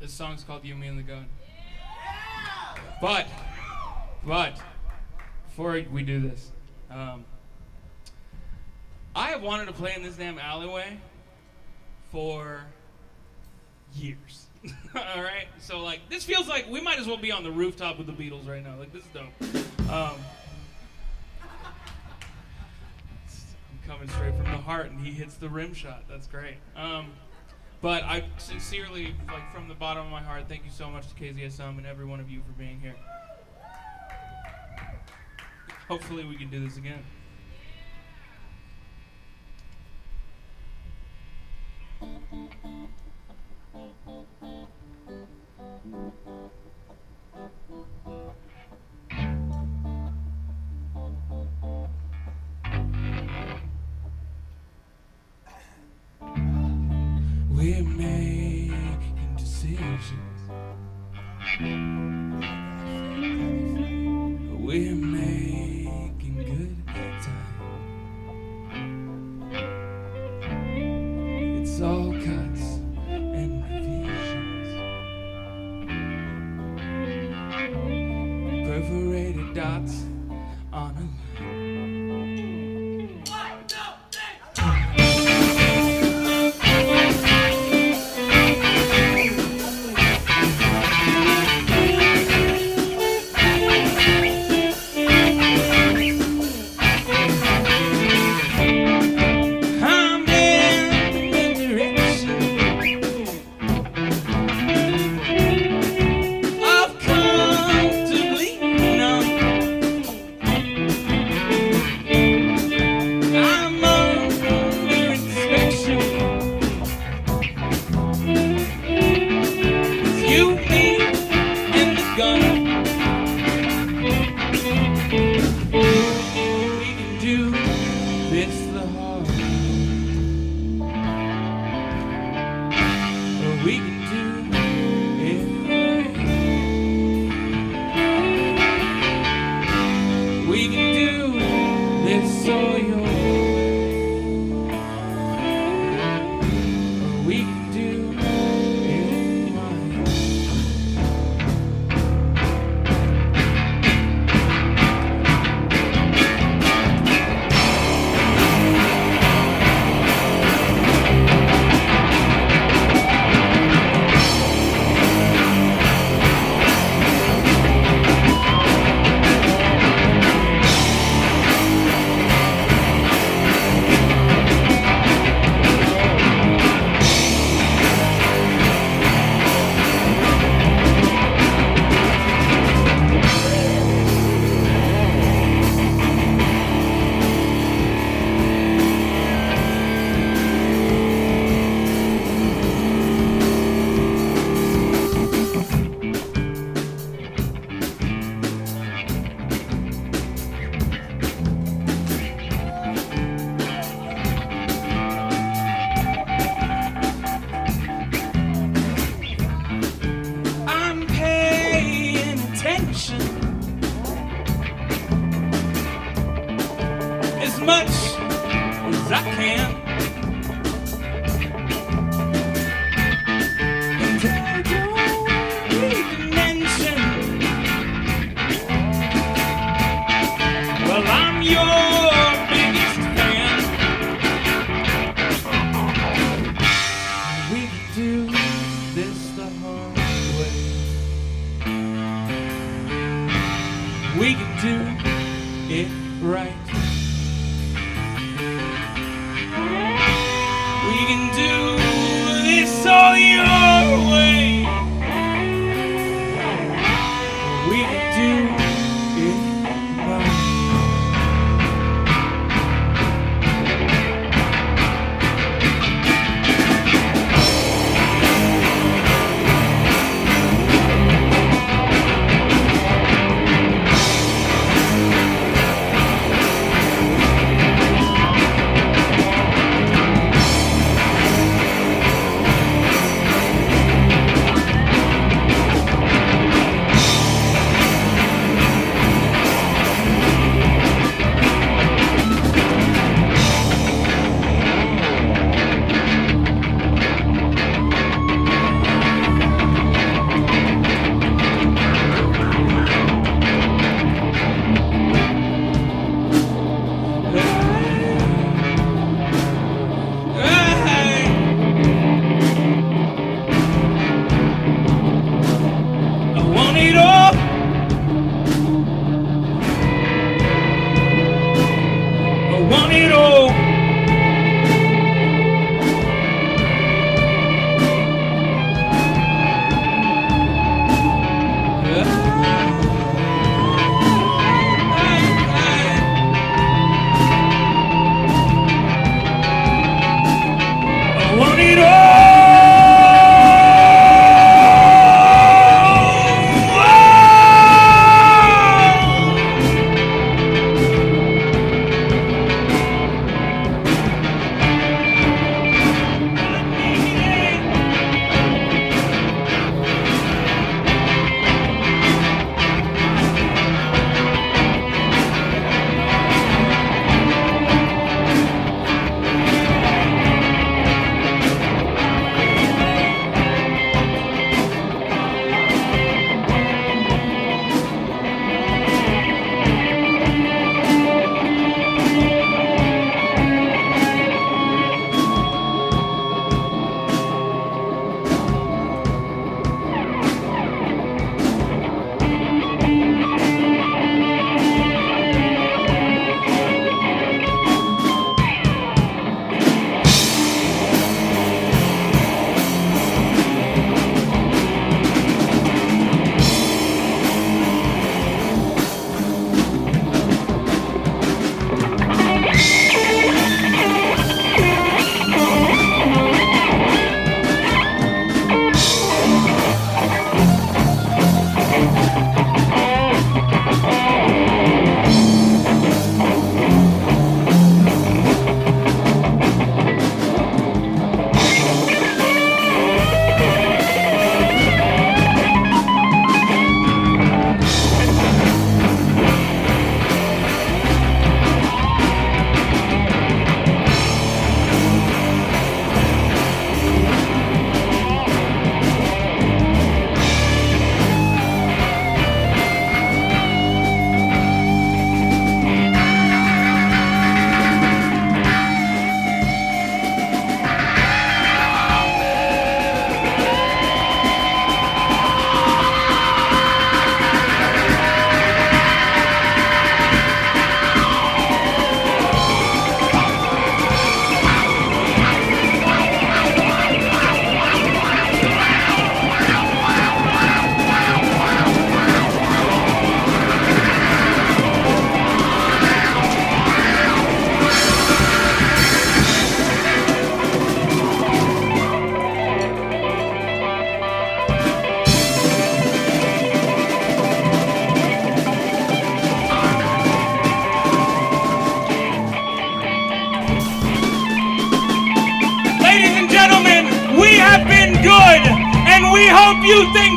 this song's called You, Me, and the Gun. But, but, before we do this, um, I have wanted to play in this damn alleyway for years. [LAUGHS] All right, so like this feels like we might as well be on the rooftop with the Beatles right now. Like this is dope. Um, I'm coming straight from the heart, and he hits the rim shot. That's great. Um, but I sincerely, like from the bottom of my heart, thank you so much to KZSM and every one of you for being here. Hopefully, we can do this again. We're making decisions. We're making good time. It's all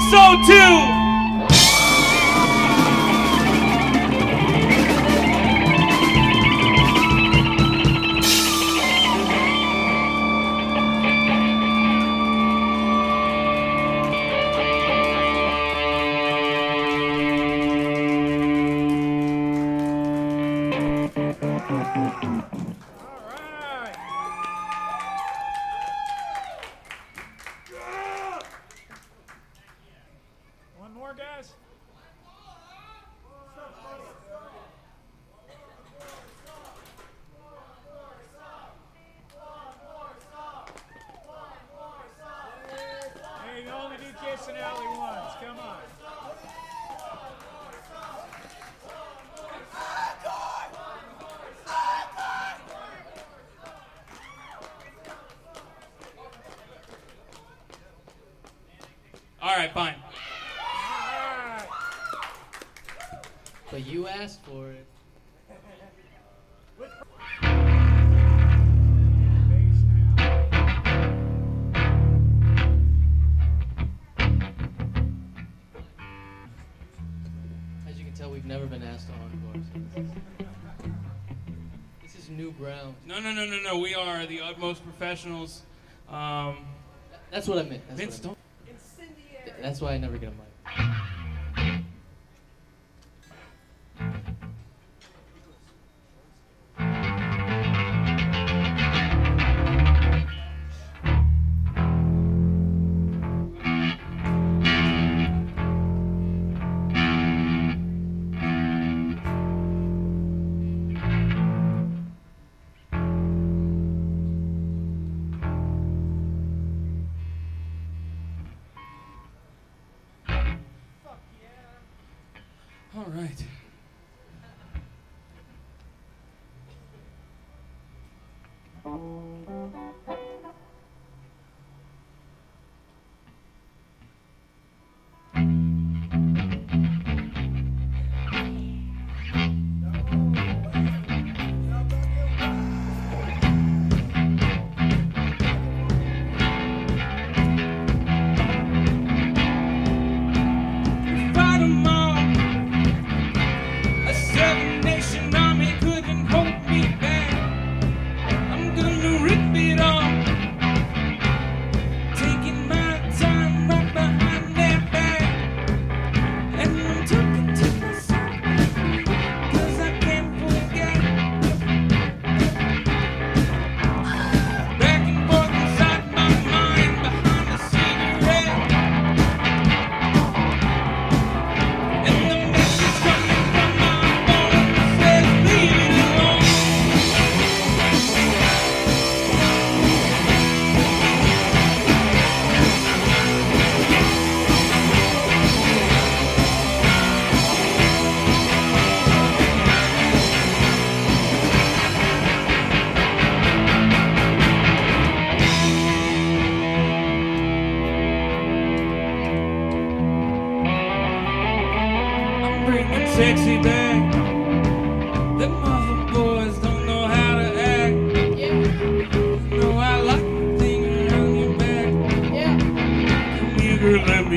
so too. professionals. Um, that's what I meant. That's Vince, what I meant. That's why I never get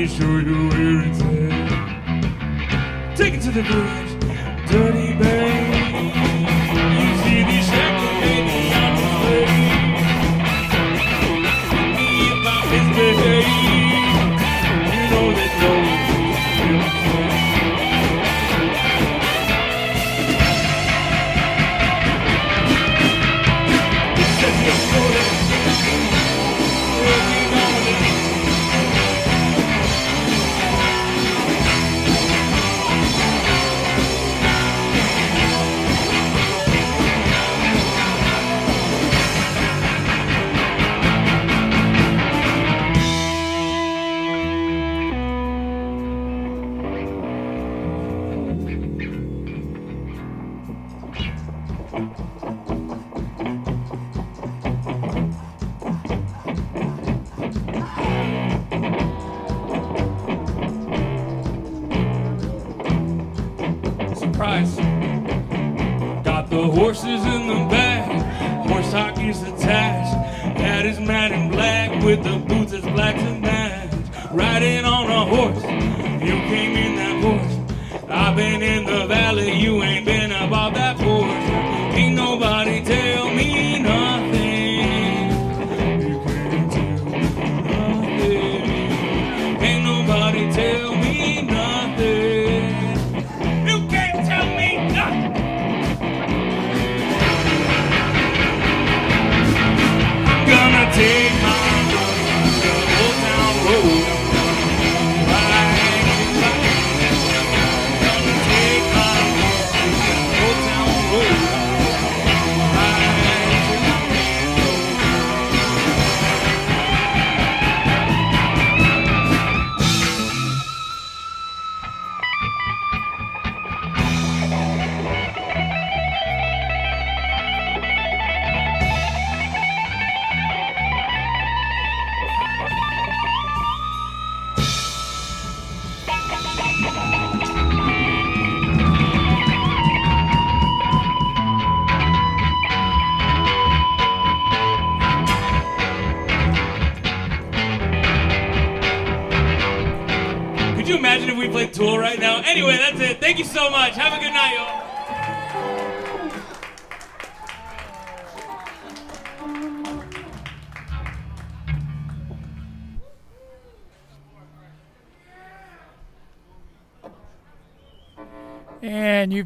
show you. Take it to the roof.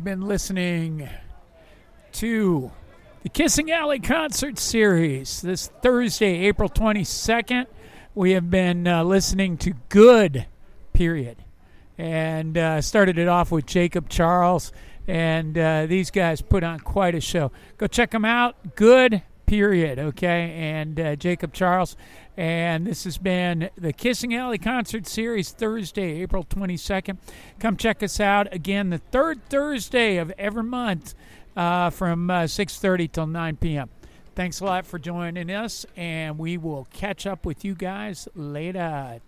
Been listening to the Kissing Alley Concert Series. This Thursday, April 22nd, we have been uh, listening to Good, period. And uh, started it off with Jacob Charles. And uh, these guys put on quite a show. Go check them out. Good, period. Okay. And uh, Jacob Charles. And this has been the Kissing Alley Concert Series, Thursday, April 22nd. Come check us out again the third Thursday of every month uh, from uh, 6.30 till 9 p.m. Thanks a lot for joining us, and we will catch up with you guys later.